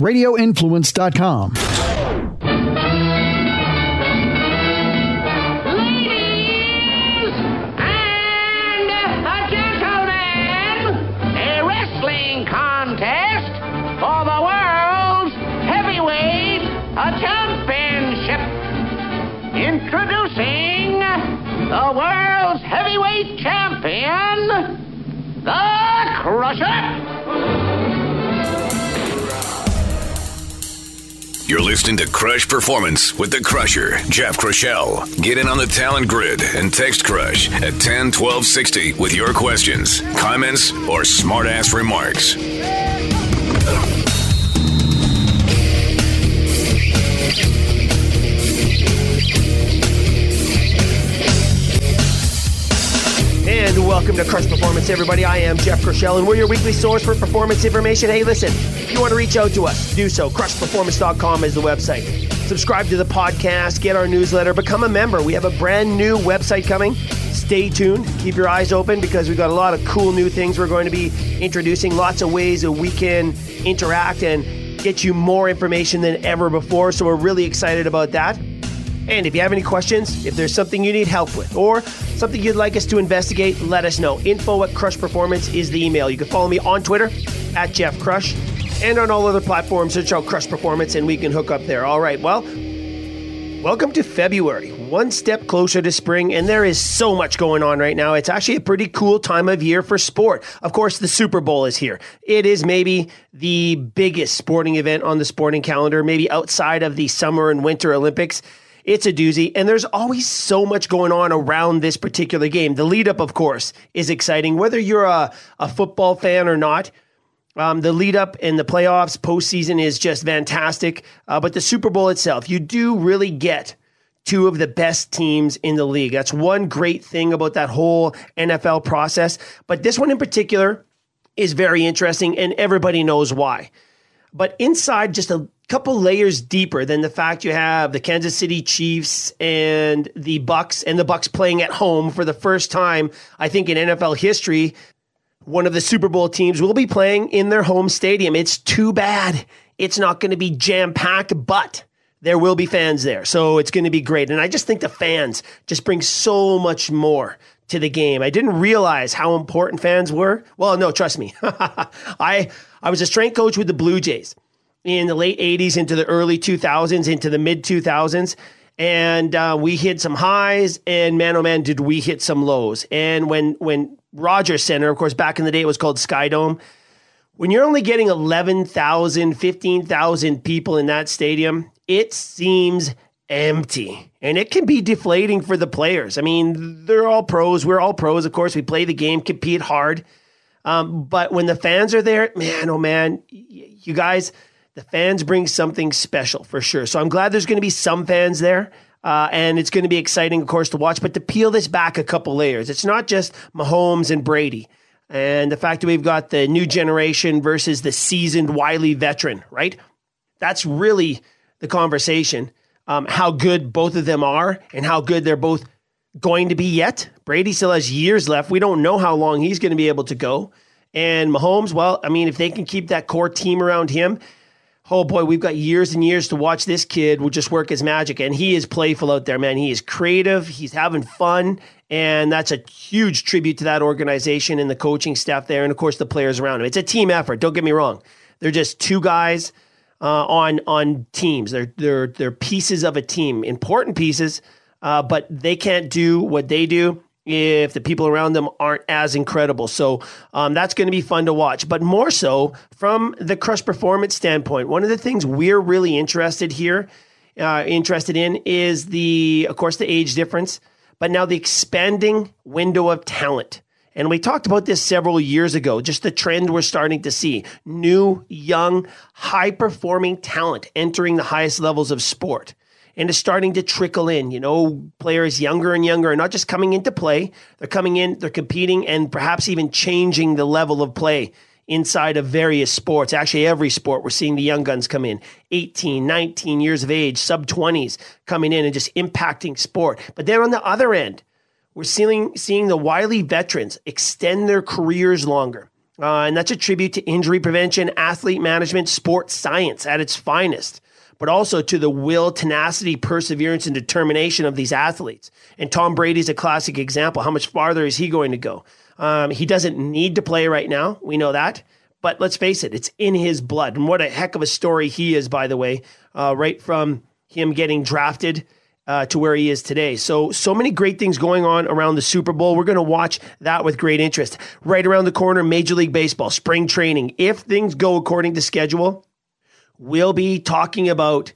radioinfluence.com. Ladies and gentlemen, a wrestling contest for the world's heavyweight championship. Introducing the world's heavyweight champion, the Crusher. You're listening to Crush Performance with the Crusher, Jeff Crushell. Get in on the talent grid and text Crush at 10 12 60 with your questions, comments, or smart ass remarks. Welcome to Crush Performance, everybody. I am Jeff Crushell, and we're your weekly source for performance information. Hey, listen, if you want to reach out to us, do so. CrushPerformance.com is the website. Subscribe to the podcast, get our newsletter, become a member. We have a brand new website coming. Stay tuned. Keep your eyes open because we've got a lot of cool new things we're going to be introducing. Lots of ways that we can interact and get you more information than ever before. So we're really excited about that. And if you have any questions, if there's something you need help with, or something you'd like us to investigate, let us know. Info at Crush Performance is the email. You can follow me on Twitter at Jeff Crush and on all other platforms. Search out Crush Performance and we can hook up there. All right, well, welcome to February. One step closer to spring, and there is so much going on right now. It's actually a pretty cool time of year for sport. Of course, the Super Bowl is here. It is maybe the biggest sporting event on the sporting calendar, maybe outside of the summer and winter Olympics. It's a doozy, and there's always so much going on around this particular game. The lead up, of course, is exciting. Whether you're a, a football fan or not, um, the lead up in the playoffs, postseason is just fantastic. Uh, but the Super Bowl itself, you do really get two of the best teams in the league. That's one great thing about that whole NFL process. But this one in particular is very interesting, and everybody knows why. But inside, just a couple layers deeper than the fact you have the Kansas City Chiefs and the Bucs and the Bucs playing at home for the first time, I think in NFL history, one of the Super Bowl teams will be playing in their home stadium. It's too bad it's not going to be jam packed, but there will be fans there. So it's going to be great. And I just think the fans just bring so much more to the game. I didn't realize how important fans were. Well, no, trust me. I I was a strength coach with the Blue Jays in the late 80s into the early 2000s into the mid 2000s and uh, we hit some highs and man oh man did we hit some lows. And when when rogers center of course back in the day it was called skydome when you're only getting 11,000 15,000 people in that stadium it seems empty. And it can be deflating for the players. I mean they're all pros we're all pros of course. We play the game compete hard. Um, but when the fans are there man oh man you guys the fans bring something special for sure. So I'm glad there's going to be some fans there. Uh, and it's going to be exciting, of course, to watch. But to peel this back a couple layers, it's not just Mahomes and Brady. And the fact that we've got the new generation versus the seasoned, wily veteran, right? That's really the conversation. Um, how good both of them are and how good they're both going to be yet. Brady still has years left. We don't know how long he's going to be able to go. And Mahomes, well, I mean, if they can keep that core team around him, oh boy, we've got years and years to watch this kid will just work his magic. And he is playful out there, man. He is creative, he's having fun. And that's a huge tribute to that organization and the coaching staff there, and of course the players around him. It's a team effort. Don't get me wrong; they're just two guys uh, on on teams. They're they're they're pieces of a team, important pieces, uh, but they can't do what they do if the people around them aren't as incredible. So um, that's going to be fun to watch. But more so from the Crush performance standpoint, one of the things we're really interested here, uh, interested in, is the, of course, the age difference, but now the expanding window of talent. And we talked about this several years ago, just the trend we're starting to see new, young, high performing talent entering the highest levels of sport and it's starting to trickle in. You know, players younger and younger are not just coming into play, they're coming in, they're competing, and perhaps even changing the level of play inside of various sports. Actually, every sport, we're seeing the young guns come in 18, 19 years of age, sub 20s coming in and just impacting sport. But then on the other end, we're seeing, seeing the wily veterans extend their careers longer Uh, and that's a tribute to injury prevention, athlete management, sports science at its finest, but also to the will, tenacity, perseverance, and determination of these athletes. And Tom Brady's a classic example. How much farther is he going to go? Um, he doesn't need to play right now. We know that. But let's face it, it's in his blood. And what a heck of a story he is, by the way, uh, right from him getting drafted uh, to where he is today. So, so many great things going on around the Super Bowl. We're going to watch that with great interest. Right around the corner, Major League Baseball, spring training. If things go according to schedule, we'll be talking about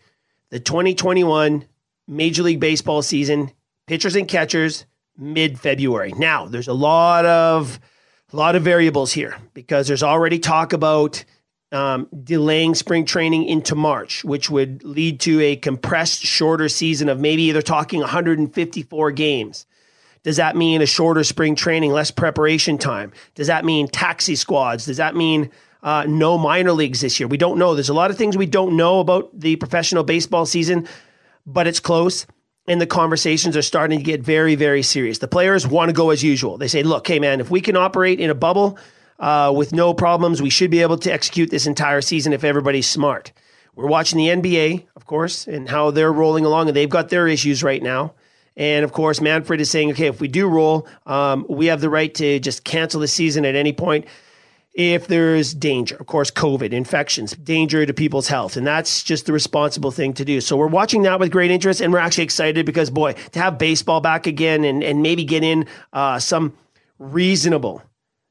the 2021 Major League Baseball season, pitchers and catchers, mid February. Now, there's a lot of a lot of variables here because there's already talk about um, delaying spring training into March, which would lead to a compressed, shorter season of maybe either talking 154 games. Does that mean a shorter spring training, less preparation time? Does that mean taxi squads? Does that mean uh, no minor leagues this year? We don't know. There's a lot of things we don't know about the professional baseball season, but it's close. And the conversations are starting to get very, very serious. The players want to go as usual. They say, look, hey, man, if we can operate in a bubble, uh, with no problems. We should be able to execute this entire season if everybody's smart. We're watching the NBA, of course, and how they're rolling along, and they've got their issues right now. And of course, Manfred is saying, okay, if we do roll, um, we have the right to just cancel the season at any point if there's danger. Of course, COVID, infections, danger to people's health. And that's just the responsible thing to do. So we're watching that with great interest. And we're actually excited because, boy, to have baseball back again and, and maybe get in uh, some reasonable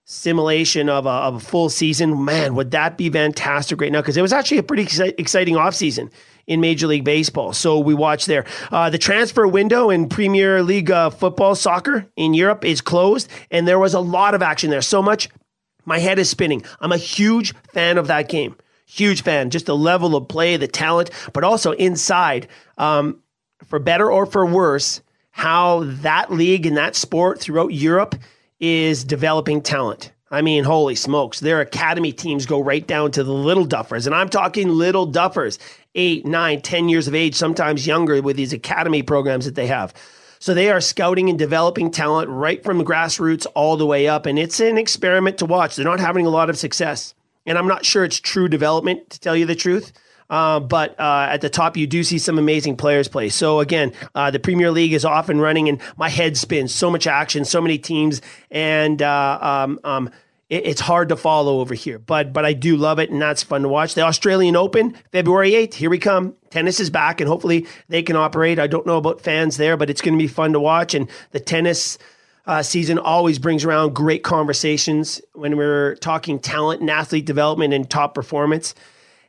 simulation of a, of a full season, man, would that be fantastic right now? Because it was actually a pretty exciting offseason in Major League Baseball. So we watch there. Uh, the transfer window in Premier League uh, football, soccer in Europe is closed, and there was a lot of action there. So much, my head is spinning. I'm a huge fan of that game. Huge fan. Just the level of play, the talent, but also inside, um, for better or for worse, how that league and that sport throughout Europe is developing talent. I mean, holy smokes, their academy teams go right down to the little duffers. And I'm talking little duffers, eight, nine, ten years of age, sometimes younger with these academy programs that they have. So they are scouting and developing talent right from the grassroots all the way up. And it's an experiment to watch. They're not having a lot of success. And I'm not sure it's true development, to tell you the truth. Uh, but uh, at the top, you do see some amazing players play. So again, uh, the Premier League is off and running, and my head spins. So much action, so many teams, and uh, um, um, it, it's hard to follow over here. But but I do love it, and that's fun to watch. The Australian Open, February eighth. Here we come. Tennis is back, and hopefully they can operate. I don't know about fans there, but it's going to be fun to watch. And the tennis. Uh, season always brings around great conversations when we're talking talent and athlete development and top performance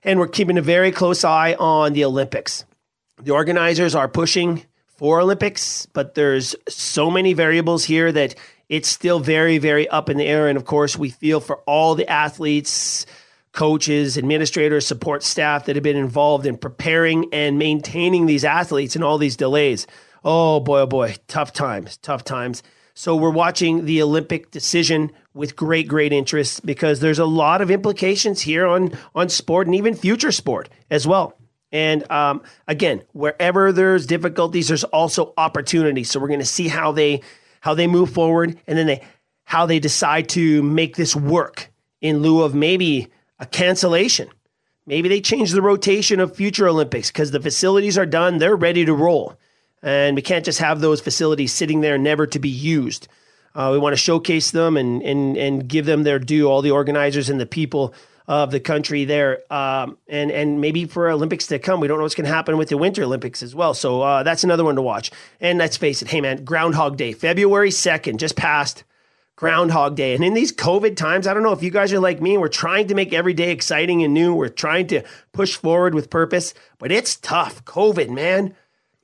and we're keeping a very close eye on the Olympics. The organizers are pushing for Olympics, but there's so many variables here that it's still very, very up in the air. And of course, we feel for all the athletes, coaches, administrators, support staff that have been involved in preparing and maintaining these athletes and all these delays. Oh boy, oh boy, tough times, tough times. So we're watching the Olympic decision with great, great interest because there's a lot of implications here on on sport and even future sport as well. And um, again, wherever there's difficulties, there's also opportunities. So we're going to see how they how they move forward, and then they how they decide to make this work in lieu of maybe a cancellation. Maybe they change the rotation of future Olympics because the facilities are done; they're ready to roll. And we can't just have those facilities sitting there never to be used. Uh, we want to showcase them and, and, and give them their due, all the organizers and the people of the country there. Um, and, and maybe for Olympics to come, we don't know what's going to happen with the Winter Olympics as well. So uh, that's another one to watch. And let's face it, hey man, Groundhog Day, February 2nd, just passed. Groundhog Day. And in these COVID times, I don't know if you guys are like me, we're trying to make every day exciting and new. We're trying to push forward with purpose, but it's tough. COVID, man.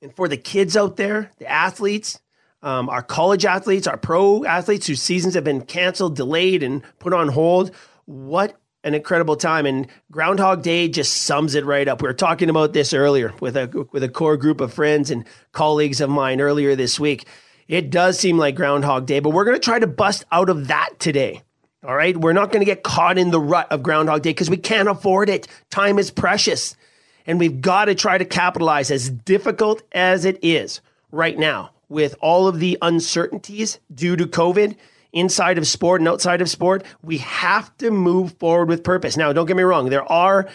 And for the kids out there, the athletes, um, our college athletes, our pro athletes whose seasons have been canceled, delayed, and put on hold, what an incredible time. And Groundhog Day just sums it right up. We were talking about this earlier with a with a core group of friends and colleagues of mine earlier this week. It does seem like Groundhog Day, but we're going to try to bust out of that today. All right. We're not going to get caught in the rut of Groundhog Day because we can't afford it. Time is precious. And we've got to try to capitalize as difficult as it is right now with all of the uncertainties due to COVID inside of sport and outside of sport, we have to move forward with purpose. Now, don't get me wrong, there are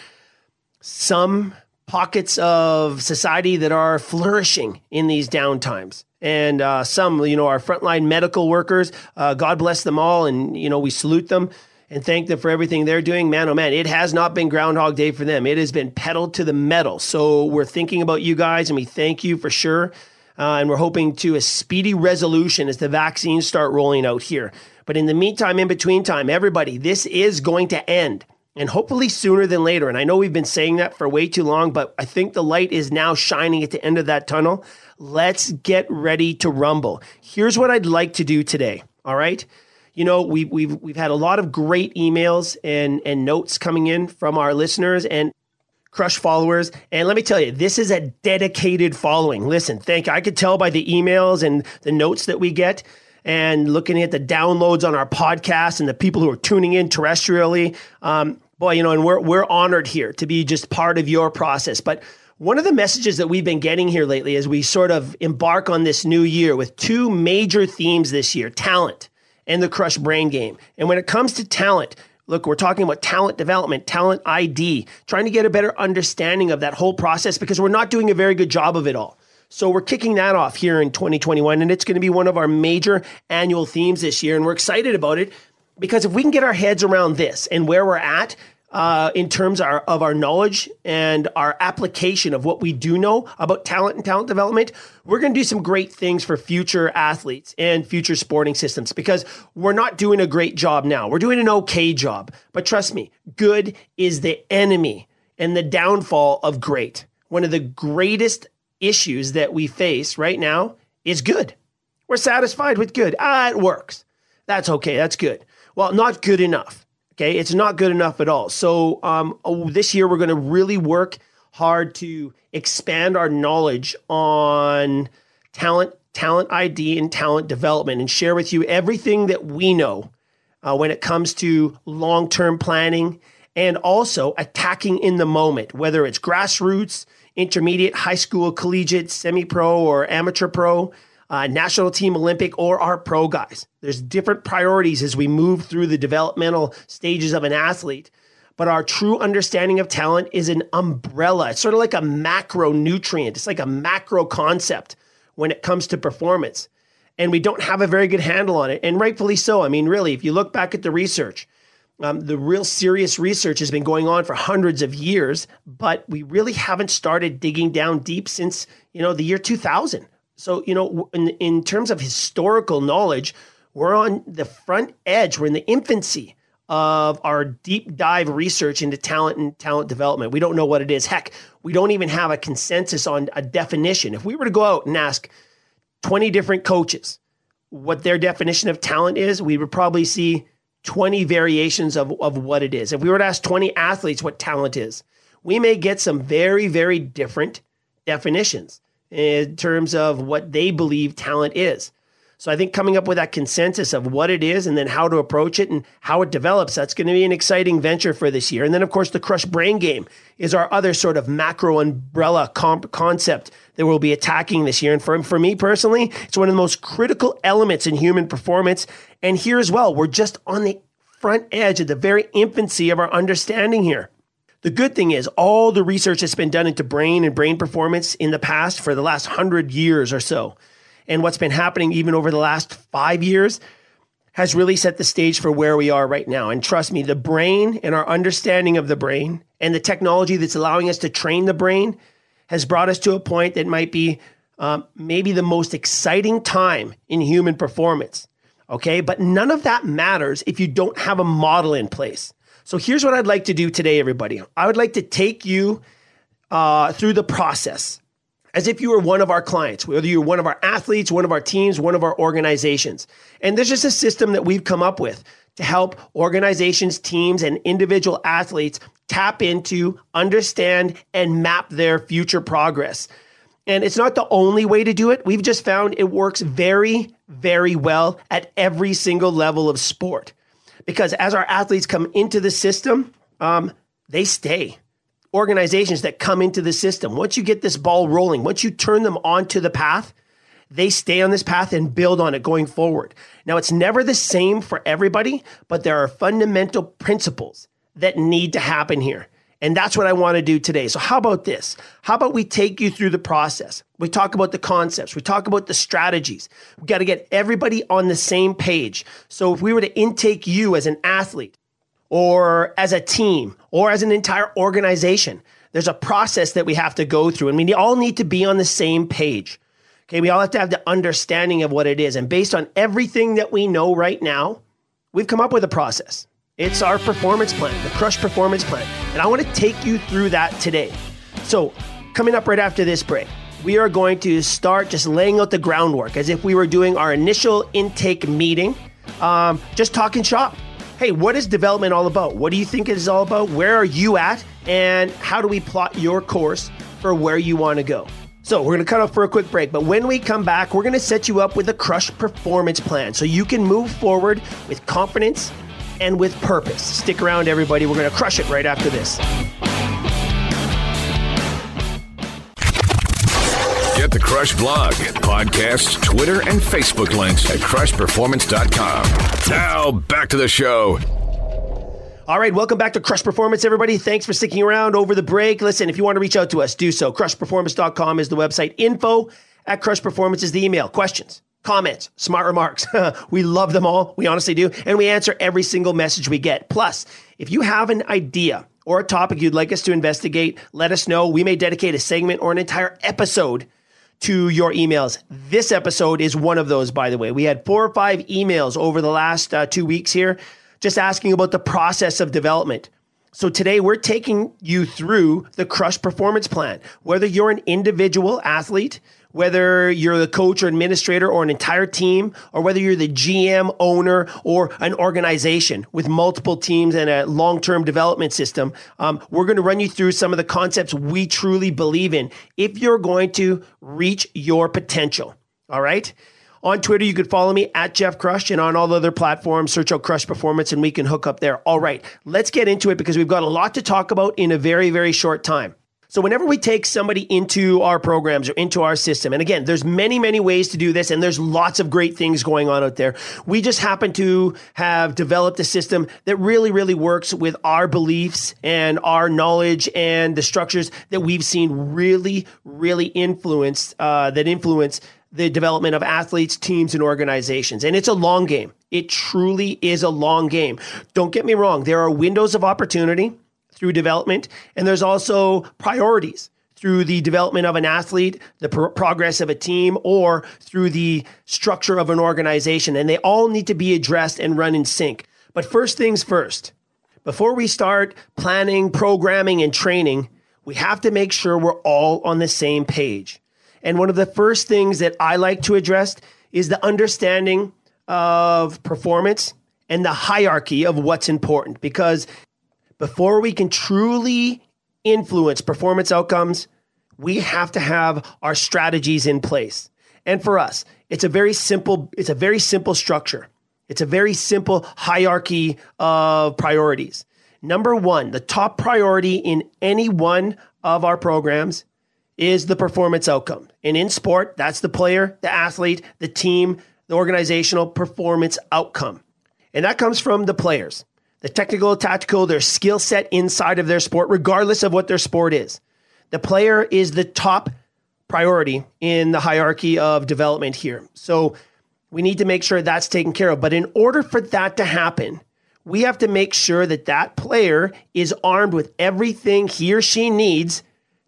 some pockets of society that are flourishing in these downtimes. And uh, some, you know, our frontline medical workers, uh, God bless them all, and, you know, we salute them and thank them for everything they're doing. Man, oh man, it has not been Groundhog Day for them. It has been pedal to the metal. So we're thinking about you guys and we thank you for sure. Uh, and we're hoping to a speedy resolution as the vaccines start rolling out here. But in the meantime, in between time, everybody, this is going to end and hopefully sooner than later. And I know we've been saying that for way too long, but I think the light is now shining at the end of that tunnel. Let's get ready to rumble. Here's what I'd like to do today. All right you know, we, we've we've had a lot of great emails and and notes coming in from our listeners and Crush followers. And let me tell you, this is a dedicated following. Listen, thank you. I could tell by the emails and the notes that we get and looking at the downloads on our podcast and the people who are tuning in terrestrially. Um, boy, you know, and we're we're honored here to be just part of your process. But one of the messages that we've been getting here lately as we sort of embark on this new year with two major themes this year talent and the Crush Brain Game. And when it comes to talent, look, we're talking about talent development, talent ID, trying to get a better understanding of that whole process because we're not doing a very good job of it all. So we're kicking that off here in 2021, and it's going to be one of our major annual themes this year. And we're excited about it because if we can get our heads around this and where we're at, uh, in terms of our, of our knowledge and our application of what we do know about talent and talent development, we're going to do some great things for future athletes and future sporting systems because we're not doing a great job now. We're doing an okay job. But trust me, good is the enemy and the downfall of great. One of the greatest issues that we face right now is good. We're satisfied with good. Ah, it works. That's okay. That's good. Well, not good enough. Okay, it's not good enough at all. So um, oh, this year we're going to really work hard to expand our knowledge on talent, talent ID, and talent development, and share with you everything that we know uh, when it comes to long-term planning and also attacking in the moment, whether it's grassroots, intermediate, high school, collegiate, semi-pro, or amateur pro uh, national team, Olympic, or our pro guys. There's different priorities as we move through the developmental stages of an athlete. But our true understanding of talent is an umbrella. It's sort of like a macro nutrient. It's like a macro concept when it comes to performance. And we don't have a very good handle on it. And rightfully so. I mean, really, if you look back at the research, um, the real serious research has been going on for hundreds of years, but we really haven't started digging down deep since you know the year 2000 so, you know, in, in terms of historical knowledge, we're on the front edge, we're in the infancy of our deep dive research into talent and talent development. We don't know what it is. Heck, we don't even have a consensus on a definition. If we were to go out and ask 20 different coaches what their definition of talent is, we would probably see 20 variations of, of what it is. If we were to ask 20 athletes what talent is, we may get some very, very different definitions in terms of what they believe talent is. So I think coming up with that consensus of what it is and then how to approach it and how it develops, that's going to be an exciting venture for this year. And then, of course, the Crush Brain Game is our other sort of macro umbrella comp- concept that we'll be attacking this year. And for, for me personally, it's one of the most critical elements in human performance. And here as well, we're just on the front edge of the very infancy of our understanding here. The good thing is, all the research that's been done into brain and brain performance in the past for the last hundred years or so, and what's been happening even over the last five years, has really set the stage for where we are right now. And trust me, the brain and our understanding of the brain and the technology that's allowing us to train the brain has brought us to a point that might be um, maybe the most exciting time in human performance. Okay, but none of that matters if you don't have a model in place. So here's what I'd like to do today, everybody. I would like to take you uh, through the process as if you were one of our clients, whether you're one of our athletes, one of our teams, one of our organizations. And there's just a system that we've come up with to help organizations, teams, and individual athletes tap into, understand, and map their future progress. And it's not the only way to do it. We've just found it works very, very well at every single level of sport because as our athletes come into the system, um, they stay. Organizations that come into the system, once you get this ball rolling, once you turn them onto the path, they stay on this path and build on it going forward. Now, it's never the same for everybody, but there are fundamental principles that need to happen here. And that's what I want to do today. So, how about this? How about we take you through the process? We talk about the concepts, we talk about the strategies. We got to get everybody on the same page. So, if we were to intake you as an athlete, or as a team, or as an entire organization, there's a process that we have to go through, and we all need to be on the same page. Okay, we all have to have the understanding of what it is. And based on everything that we know right now, we've come up with a process. It's our performance plan, the Crush Performance Plan. And I want to take you through that today. So, coming up right after this break, we are going to start just laying out the groundwork as if we were doing our initial intake meeting, um, just talking shop. Hey, what is development all about? What do you think it is all about? Where are you at? And how do we plot your course for where you want to go? So, we're going to cut off for a quick break, but when we come back, we're going to set you up with a Crush Performance Plan so you can move forward with confidence and with purpose. Stick around, everybody. We're going to crush it right after this. Get the Crush blog, podcasts, Twitter, and Facebook links at crushperformance.com. Now, back to the show. All right, welcome back to Crush Performance, everybody. Thanks for sticking around over the break. Listen, if you want to reach out to us, do so. Crushperformance.com is the website. Info at Crush Performance is the email. Questions, comments, smart remarks. we love them all. We honestly do. And we answer every single message we get. Plus, if you have an idea or a topic you'd like us to investigate, let us know. We may dedicate a segment or an entire episode to your emails. This episode is one of those, by the way. We had four or five emails over the last uh, two weeks here just asking about the process of development. So today we're taking you through the Crush Performance Plan. Whether you're an individual athlete, whether you're the coach or administrator or an entire team, or whether you're the GM, owner, or an organization with multiple teams and a long term development system, um, we're going to run you through some of the concepts we truly believe in if you're going to reach your potential. All right? On Twitter, you could follow me at Jeff Crush, and on all other platforms, search out Crush Performance, and we can hook up there. All right, let's get into it because we've got a lot to talk about in a very, very short time. So whenever we take somebody into our programs or into our system, and again, there's many, many ways to do this, and there's lots of great things going on out there. We just happen to have developed a system that really, really works with our beliefs and our knowledge and the structures that we've seen really, really influence uh, that influence the development of athletes, teams, and organizations. And it's a long game. It truly is a long game. Don't get me wrong, there are windows of opportunity through development, and there's also priorities through the development of an athlete, the pro- progress of a team, or through the structure of an organization. And they all need to be addressed and run in sync. But first things first, before we start planning, programming, and training, we have to make sure we're all on the same page. And one of the first things that I like to address is the understanding of performance and the hierarchy of what's important. Because before we can truly influence performance outcomes, we have to have our strategies in place. And for us, it's a very simple it's a very simple structure. It's a very simple hierarchy of priorities. Number 1, the top priority in any one of our programs is the performance outcome. And in sport, that's the player, the athlete, the team, the organizational performance outcome. And that comes from the players, the technical, tactical, their skill set inside of their sport, regardless of what their sport is. The player is the top priority in the hierarchy of development here. So we need to make sure that's taken care of. But in order for that to happen, we have to make sure that that player is armed with everything he or she needs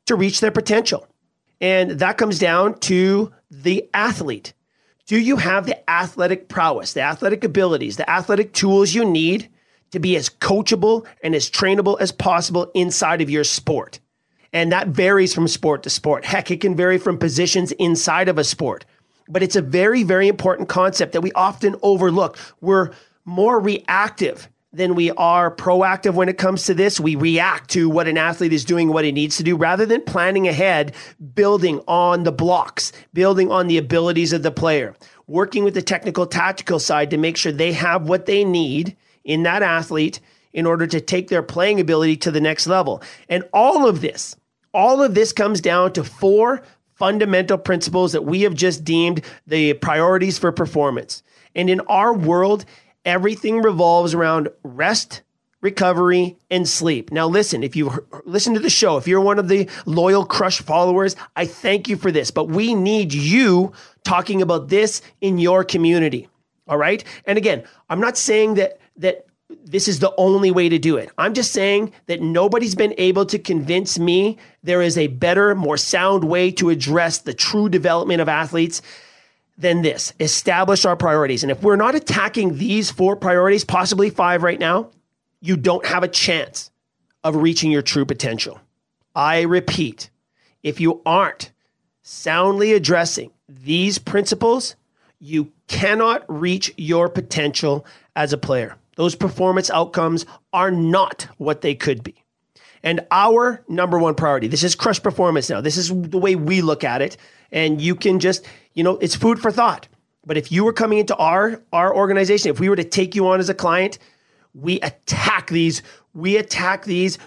to reach their potential. And that comes down to the athlete. Do you have the athletic prowess, the athletic abilities, the athletic tools you need to be as coachable and as trainable as possible inside of your sport? And that varies from sport to sport. Heck, it can vary from positions inside of a sport. But it's a very, very important concept that we often overlook. We're more reactive than we are proactive when it comes to this. We react to what an athlete is doing, what he needs to do, rather than planning ahead, building on the blocks, building on the abilities of the player, working with the technical, tactical side to make sure they have what they need in that athlete in order to take their playing ability to the next level. And all of this, all of this comes down to four fundamental principles that we have just deemed the priorities for performance. And in our world, everything revolves around rest, recovery, and sleep. Now, listen, if you listen to the show, if you're one of the loyal Crush followers, I thank you for this, but we need you talking about this in your community. All right. And again, I'm not saying that, that, this is the only way to do it. I'm just saying that nobody's been able to convince me there is a better, more sound way to address the true development of athletes than this. Establish our priorities. And if we're not attacking these four priorities, possibly five right now, you don't have a chance of reaching your true potential. I repeat, if you aren't soundly addressing these principles, you cannot reach your potential as a player. Those performance outcomes are not what they could be. And our number one priority, this is crush performance now. This is the way we look at it. And you can just, you know, it's food for thought. But if you were coming into our our organization, if we were to take you on as a client, we attack these. We attack these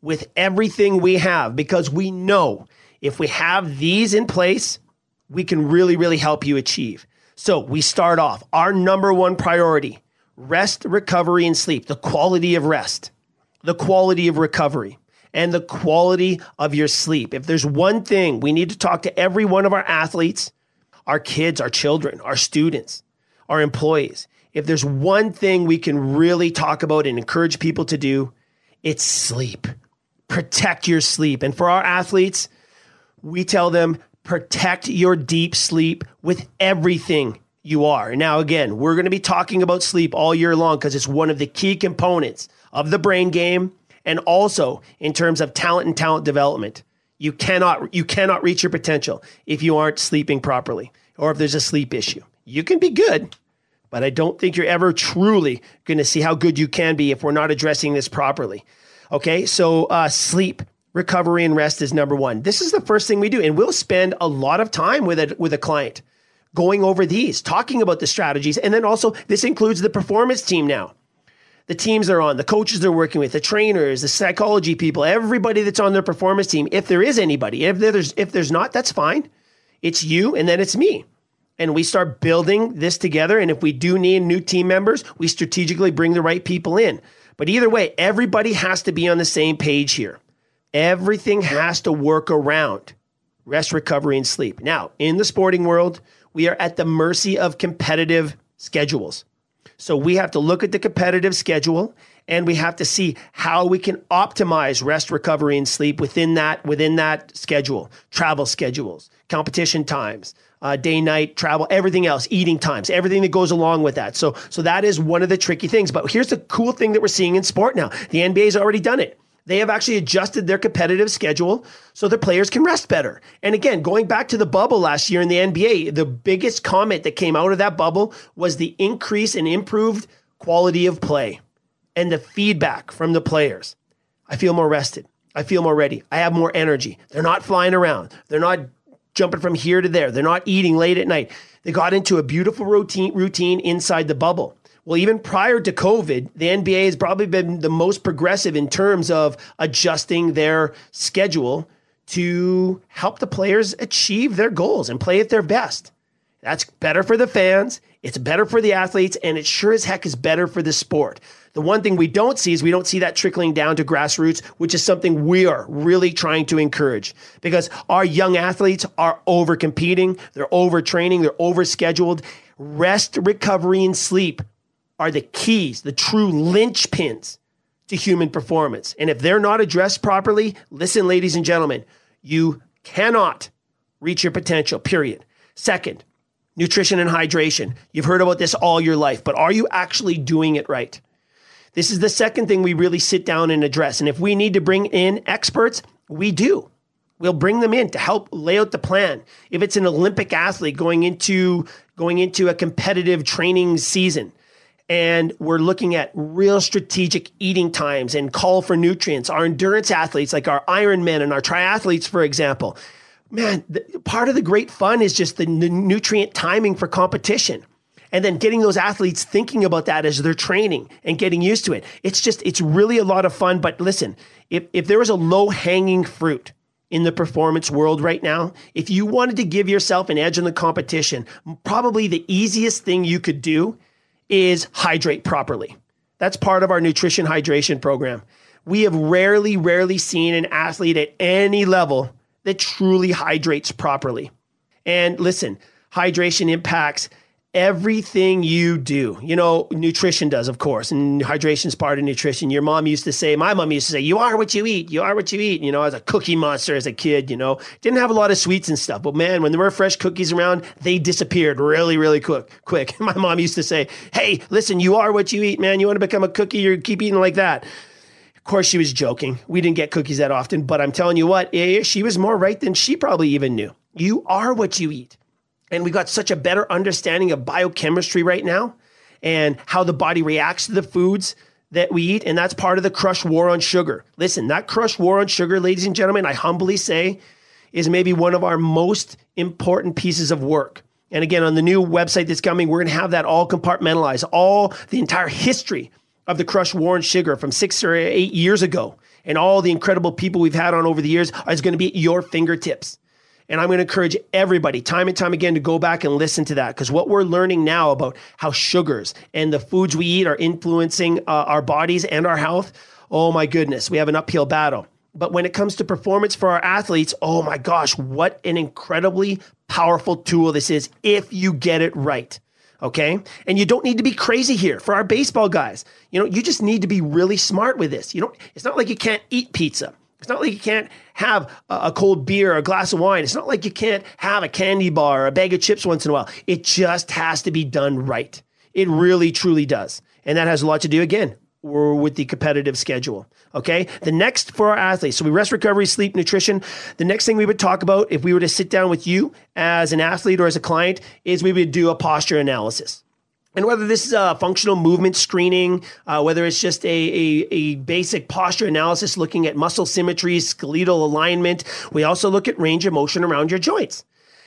with everything we have because we know if we have these in place, we can really, really help you achieve. So we start off our number one priority rest, recovery, and sleep, the quality of rest, the quality of recovery, and the quality of your sleep. If there's one thing we need to talk to every one of our athletes, our kids, our children, our students, our employees, if there's one thing we can really talk about and encourage people to do, it's sleep. Protect your sleep. And for our athletes, we tell them protect your deep sleep with everything you are. Now, again, we're going to be talking about sleep all year long because it's one of the key components of the brain game and also in terms of talent and talent development. You cannot you cannot reach your potential if you aren't sleeping properly or if there's a sleep issue. You can be good, but I don't think you're ever truly going to see how good you can be if we're not addressing this properly. Okay, so uh, sleep, recovery, and rest is number one. This is the first thing we do, and we'll spend a lot of time with a with a client going over these, talking about the strategies. And then also, this includes the performance team now. The teams they're on, the coaches they're working with, the trainers, the psychology people, everybody that's on their performance team. If there is anybody, if there's if there's not, that's fine. It's you and then it's me. And we start building this together. And if we do need new team members, we strategically bring the right people in. But either way, everybody has to be on the same page here. Everything has to work around rest, recovery, and sleep. Now, in the sporting world, we are at the mercy of competitive schedules. So we have to look at the competitive schedule and we have to see how we can optimize rest, recovery, and sleep within that within that schedule. Travel schedules, competition times, uh, day night travel, everything else, eating times, everything that goes along with that. So so that is one of the tricky things. But here's the cool thing that we're seeing in sport now. The NBA's already done it. They have actually adjusted their competitive schedule so their players can rest better. And again, going back to the bubble last year in the NBA, the biggest comment that came out of that bubble was the increase in improved quality of play and the feedback from the players. I feel more rested. I feel more ready. I have more energy. They're not flying around. They're not jumping from here to there. They're not eating late at night. They got into a beautiful routine routine inside the bubble. Well, even prior to COVID, the NBA has probably been the most progressive in terms of adjusting their schedule to help the players achieve their goals and play at their best. That's better for the fans, it's better for the athletes, and it sure as heck is better for the sport. The one thing we don't see is we don't see that trickling down to grassroots, which is something we are really trying to encourage because our young athletes are over competing, they're overtraining, they're overscheduled. Rest, recovery, and sleep are the keys, the true linchpins to human performance. And if they're not addressed properly, listen, ladies and gentlemen, you cannot reach your potential, period. Second, nutrition and hydration. You've heard about this all your life, but are you actually doing it right? This is the second thing we really sit down and address. And if we need to bring in experts, we do. We'll bring them in to help lay out the plan. If it's an Olympic athlete going into going into a competitive training season, and we're looking at real strategic eating times and call for nutrients. Our endurance athletes, like our Ironmen and our triathletes, for example, man, the, part of the great fun is just the n- nutrient timing for competition. And then getting those athletes thinking about that as they're training and getting used to it. It's just, it's really a lot of fun. But listen, if, if was a low hanging fruit, in the performance world right now, if you wanted to give yourself an edge in the competition, probably the easiest thing you could do is hydrate properly. That's part of our nutrition hydration program. We have rarely, rarely seen an athlete at any level that truly hydrates properly. And listen, hydration impacts everything you do. You know, nutrition does, of course, and hydration is part of nutrition. Your mom used to say, my mom used to say, you are what you eat. You are what you eat. You know, as a cookie monster as a kid, you know, didn't have a lot of sweets and stuff. But man, when there were fresh cookies around, they disappeared really, really quick. Quick. My mom used to say, hey, listen, you are what you eat, man. You want to become a cookie, you keep eating like that. Of course, she was joking. We didn't get cookies that often, but I'm telling you what, eh, she was more right than she probably even knew. You are what you eat. And we got such a better understanding of biochemistry right now and how the body reacts to the foods that we eat. And that's part of the crush war on sugar. Listen, that crush war on sugar, ladies and gentlemen, I humbly say is maybe one of our most important pieces of work. And again, on the new website that's coming, we're going to have that all compartmentalized, all the entire history of the crush war on sugar from six or eight years ago. And all the incredible people we've had on over the years is going to be at your fingertips. And I'm going to encourage everybody, time and time again, to go back and listen to that because what we're learning now about how sugars and the foods we eat are influencing uh, our bodies and our health. Oh my goodness, we have an uphill battle. But when it comes to performance for our athletes, oh my gosh, what an incredibly powerful tool this is if you get it right. Okay. And you don't need to be crazy here for our baseball guys. You know, you just need to be really smart with this. You don't, it's not like you can't eat pizza. It's not like you can't have a cold beer or a glass of wine. It's not like you can't have a candy bar or a bag of chips once in a while. It just has to be done right. It really, truly does. And that has a lot to do, again, with the competitive schedule. Okay. The next for our athletes. So we rest, recovery, sleep, nutrition. The next thing we would talk about if we were to sit down with you as an athlete or as a client is we would do a posture analysis. And whether this is a functional movement screening, uh, whether it's just a, a, a, basic posture analysis looking at muscle symmetry, skeletal alignment, we also look at range of motion around your joints.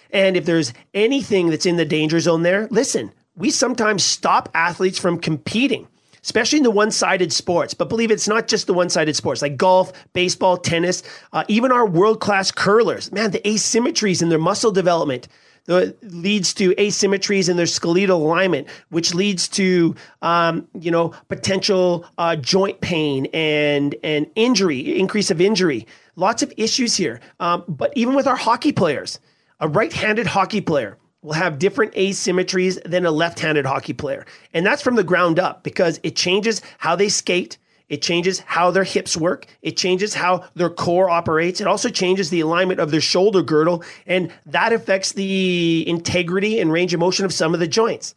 And if there's anything that's in the danger zone there, listen, we sometimes stop athletes from competing, especially in the one sided sports. But believe it, it's not just the one sided sports like golf, baseball, tennis, uh, even our world class curlers. Man, the asymmetries in their muscle development that leads to asymmetries in their skeletal alignment, which leads to um, you know potential uh, joint pain and and injury, increase of injury. Lots of issues here. Um, but even with our hockey players, a right-handed hockey player will have different asymmetries than a left-handed hockey player, and that's from the ground up because it changes how they skate it changes how their hips work. It changes how their core operates. It also changes the alignment of their shoulder girdle, and that affects the integrity and range of motion of some of the joints.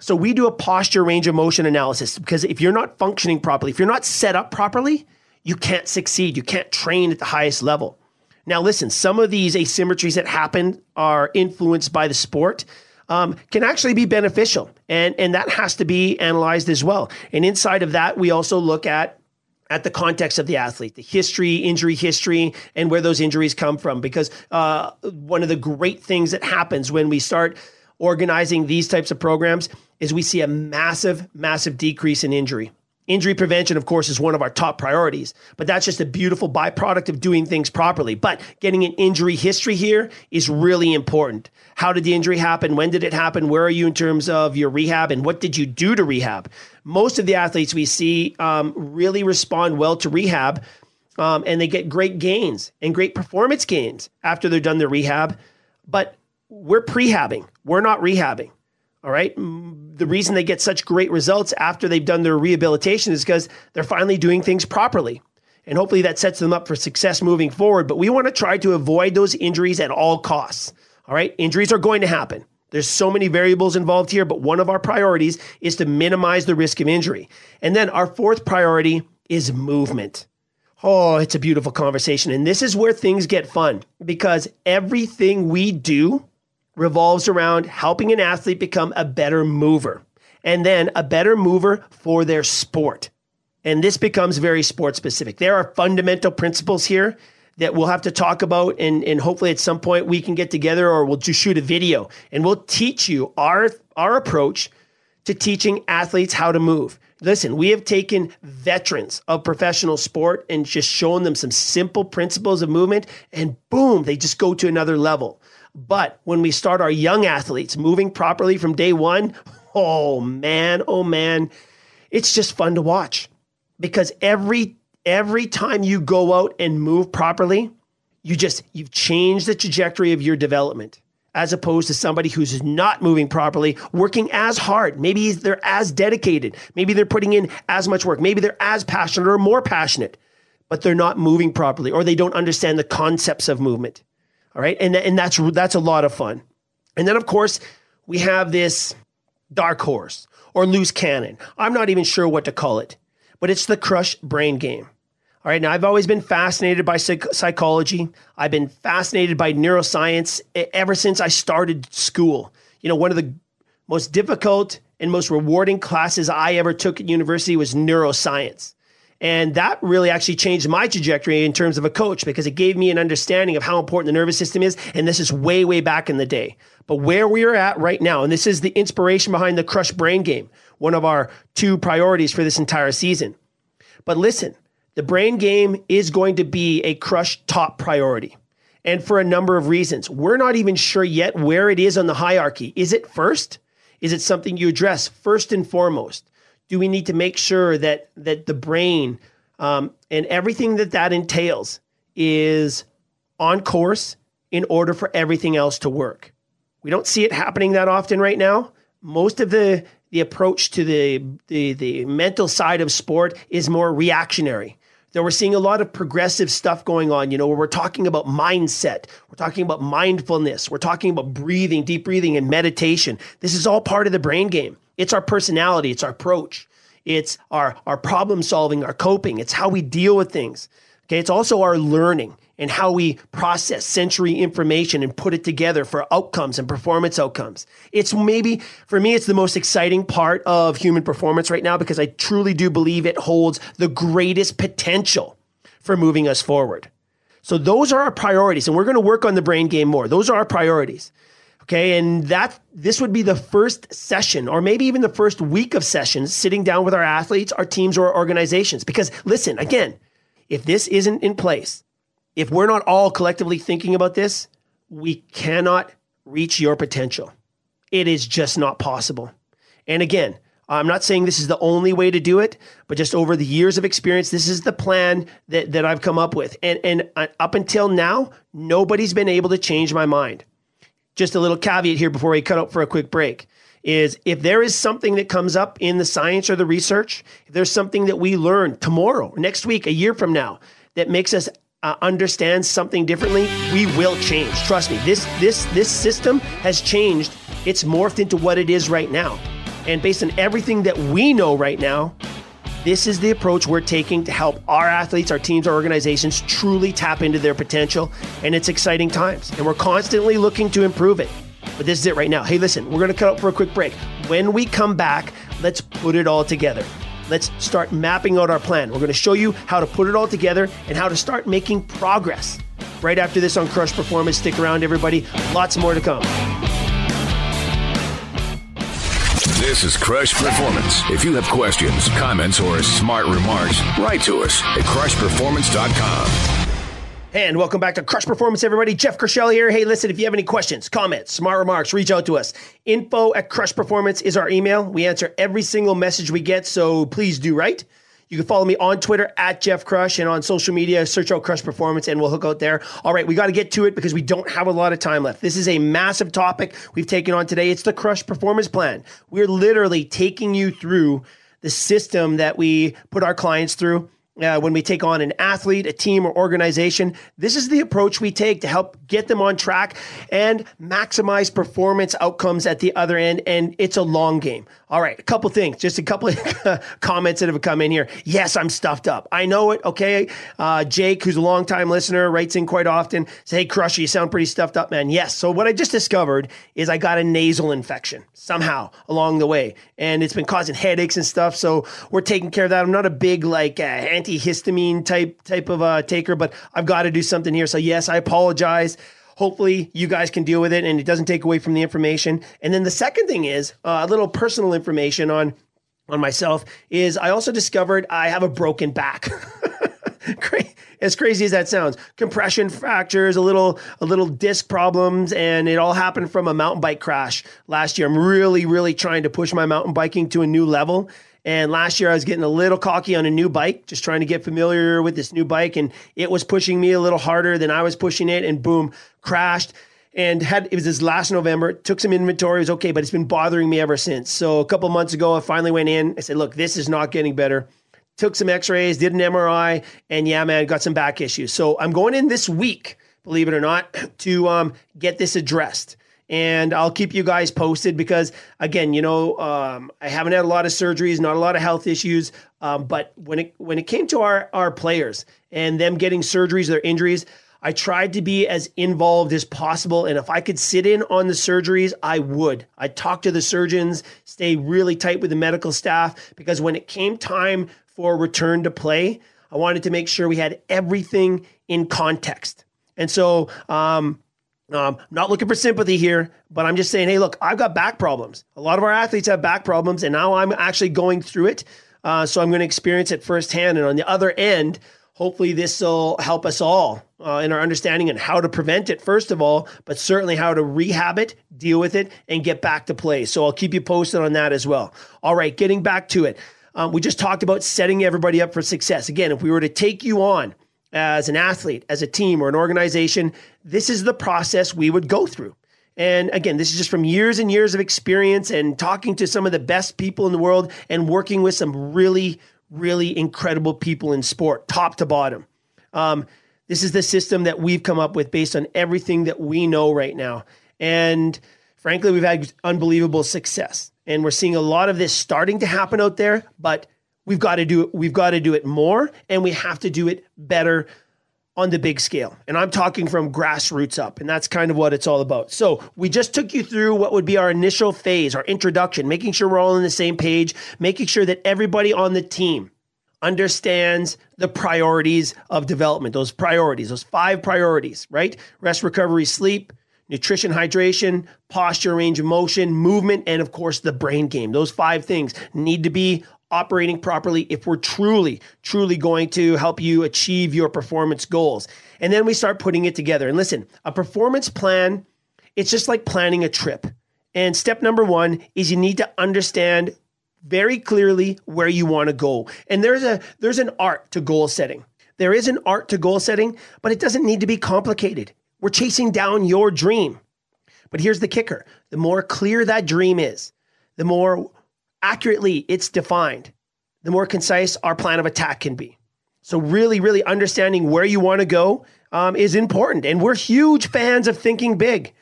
So we do a posture range of motion analysis because if you're not functioning properly, if you're not set up properly, you can't succeed. You can't train at the highest level. Now, listen, some of these asymmetries that happen are influenced by the sport um, can actually be beneficial. And, and that has to be analyzed as well. And inside of that, we also look at at the context of the athlete, the history, injury history, and where those injuries come from. Because uh, one of the great things that happens when we start organizing these types of programs is we see a massive, massive decrease in injury. Injury prevention, of course, is one of our top priorities, but that's just a beautiful byproduct of doing things properly. But getting an injury history here is really important. How did the injury happen? When did it happen? Where are you in terms of your rehab? And what did you do to rehab? Most of the athletes we see um, really respond well to rehab um, and they get great gains and great performance gains after they're done their rehab. But we're prehabbing, we're not rehabbing. All right. The reason they get such great results after they've done their rehabilitation is because they're finally doing things properly. And hopefully that sets them up for success moving forward. But we want to try to avoid those injuries at all costs. All right. Injuries are going to happen. There's so many variables involved here, but one of our priorities is to minimize the risk of injury. And then our fourth priority is movement. Oh, it's a beautiful conversation. And this is where things get fun because everything we do revolves around helping an athlete become a better mover and then a better mover for their sport. And this becomes very sport specific. There are fundamental principles here that we'll have to talk about, and, and hopefully at some point we can get together or we'll just shoot a video and we'll teach you our, our approach to teaching athletes how to move. Listen, we have taken veterans of professional sport and just shown them some simple principles of movement, and boom, they just go to another level. But when we start our young athletes moving properly from day one, oh man, oh man, it's just fun to watch because every every time you go out and move properly, you just you've changed the trajectory of your development as opposed to somebody who's not moving properly, working as hard. Maybe they're as dedicated. Maybe they're putting in as much work. Maybe they're as passionate or more passionate, but they're not moving properly or they don't understand the concepts of movement. All right. And, and that's, that's a lot of fun. And then, of course, we have this dark horse or loose cannon. I'm not even sure what to call it, but it's the crush brain game. All right, now I've always been fascinated by psych- psychology. I've been fascinated by neuroscience ever since I started school. You know, one of the most difficult and most rewarding classes I ever took at university was neuroscience. And that really actually changed my trajectory in terms of a coach because it gave me an understanding of how important the nervous system is. And this is way, way back in the day. But where we are at right now, and this is the inspiration behind the Crush Brain Game, one of our two priorities for this entire season. But listen, the brain game is going to be a crush top priority. And for a number of reasons. We're not even sure yet where it is on the hierarchy. Is it first? Is it something you address first and foremost? Do we need to make sure that that the brain um, and everything that that entails is on course in order for everything else to work? We don't see it happening that often right now. Most of the the approach to the, the the mental side of sport is more reactionary that we're seeing a lot of progressive stuff going on, you know, where we're talking about mindset, we're talking about mindfulness, we're talking about breathing, deep breathing, and meditation. This is all part of the brain game. It's our personality, it's our approach, it's our, our problem solving, our coping, it's how we deal with things. Okay, it's also our learning and how we process sensory information and put it together for outcomes and performance outcomes. It's maybe, for me, it's the most exciting part of human performance right now because I truly do believe it holds the greatest potential for moving us forward. So those are our priorities, and we're going to work on the brain game more. Those are our priorities. Okay, and that this would be the first session, or maybe even the first week of sessions, sitting down with our athletes, our teams, or our organizations. Because listen, again, if this isn't in place, if we're not all collectively thinking about this, we cannot reach your potential. It is just not possible. And again, I'm not saying this is the only way to do it, but just over the years of experience, this is the plan that, that I've come up with. And, and uh, up until now, nobody's been able to change my mind. Just a little caveat here before we cut out for a quick break is if there is something that comes up in the science or the research, if there's something that we learn tomorrow, next week, a year from now, that makes us uh, understands something differently, we will change. Trust me. This this this system has changed. It's morphed into what it is right now. And based on everything that we know right now, this is the approach we're taking to help our athletes, our teams, our organizations truly tap into their potential. And it's exciting times. And we're constantly looking to improve it. But this is it right now. Hey, listen, we're going to cut out for a quick break. When we come back, let's put it all together let's start mapping out our plan. We're going to show you how to put it all together and how to start making progress. Right after this on Crush Performance, stick around, everybody. Lots more to come. This is Crush Performance. If you have questions, comments, or smart remarks, write to us at crushperformance.com. And welcome back to Crush Performance, everybody. Jeff Krushell here. Hey, listen, if you have any questions, comments, smart remarks, reach out to us. Info at Crush Performance is our email. We answer every single message we get, so please do right. You can follow me on Twitter at Jeff Crush and on social media, search out Crush Performance and we'll hook out there. All right, we got to get to it because we don't have a lot of time left. This is a massive topic we've taken on today. It's the Crush Performance Plan. We're literally taking you through the system that we put our clients through uh, when we take on an athlete, a team, or organization. This is the approach we take to help get them on track and maximize performance outcomes at the other end. And it's a long game. All right, a couple things, just a couple of comments that have come in here. Yes, I'm stuffed up. I know it. Okay. Uh, Jake, who's a longtime listener, writes in quite often, say, Hey, Crusher, you sound pretty stuffed up, man. Yes. So, what I just discovered is I got a nasal infection somehow along the way, and it's been causing headaches and stuff. So, we're taking care of that. I'm not a big, like, uh, antihistamine type type of uh, taker, but I've got to do something here. So, yes, I apologize hopefully you guys can deal with it and it doesn't take away from the information. And then the second thing is uh, a little personal information on on myself is I also discovered I have a broken back. as crazy as that sounds, compression fractures, a little a little disc problems, and it all happened from a mountain bike crash last year. I'm really really trying to push my mountain biking to a new level. And last year I was getting a little cocky on a new bike, just trying to get familiar with this new bike, and it was pushing me a little harder than I was pushing it, and boom, crashed and had it was this last November. Took some inventory, it was okay, but it's been bothering me ever since. So a couple months ago, I finally went in. I said, "Look, this is not getting better." Took some X-rays, did an MRI, and yeah, man, got some back issues. So I'm going in this week, believe it or not, to um, get this addressed. And I'll keep you guys posted because, again, you know, um, I haven't had a lot of surgeries, not a lot of health issues. Um, but when it when it came to our our players and them getting surgeries, their injuries, I tried to be as involved as possible. And if I could sit in on the surgeries, I would. I'd talk to the surgeons, stay really tight with the medical staff, because when it came time for return to play, I wanted to make sure we had everything in context. And so, um, um, not looking for sympathy here, but I'm just saying, hey, look, I've got back problems. A lot of our athletes have back problems, and now I'm actually going through it. Uh, so I'm going to experience it firsthand. And on the other end, hopefully this will help us all uh, in our understanding and how to prevent it first of all but certainly how to rehab it deal with it and get back to play so i'll keep you posted on that as well all right getting back to it um, we just talked about setting everybody up for success again if we were to take you on as an athlete as a team or an organization this is the process we would go through and again, this is just from years and years of experience and talking to some of the best people in the world and working with some really, really incredible people in sport, top to bottom. Um, this is the system that we've come up with based on everything that we know right now. And frankly, we've had unbelievable success. And we're seeing a lot of this starting to happen out there, but we've got to do it, we've got to do it more and we have to do it better on the big scale. And I'm talking from grassroots up, and that's kind of what it's all about. So, we just took you through what would be our initial phase, our introduction, making sure we're all on the same page, making sure that everybody on the team understands the priorities of development, those priorities, those five priorities, right? Rest, recovery, sleep, nutrition, hydration, posture, range of motion, movement, and of course, the brain game. Those five things need to be operating properly if we're truly, truly going to help you achieve your performance goals. And then we start putting it together. And listen, a performance plan, it's just like planning a trip. And step number one is you need to understand very clearly where you want to go. And there's a there's an art to goal setting. There is an art to goal setting, but it doesn't need to be complicated. We're chasing down your dream. But here's the kicker. The more clear that dream is, the more accurately it's defined, the more concise our plan of attack can be. So, really, really understanding where you want to go um, is important. And we're huge fans of thinking big.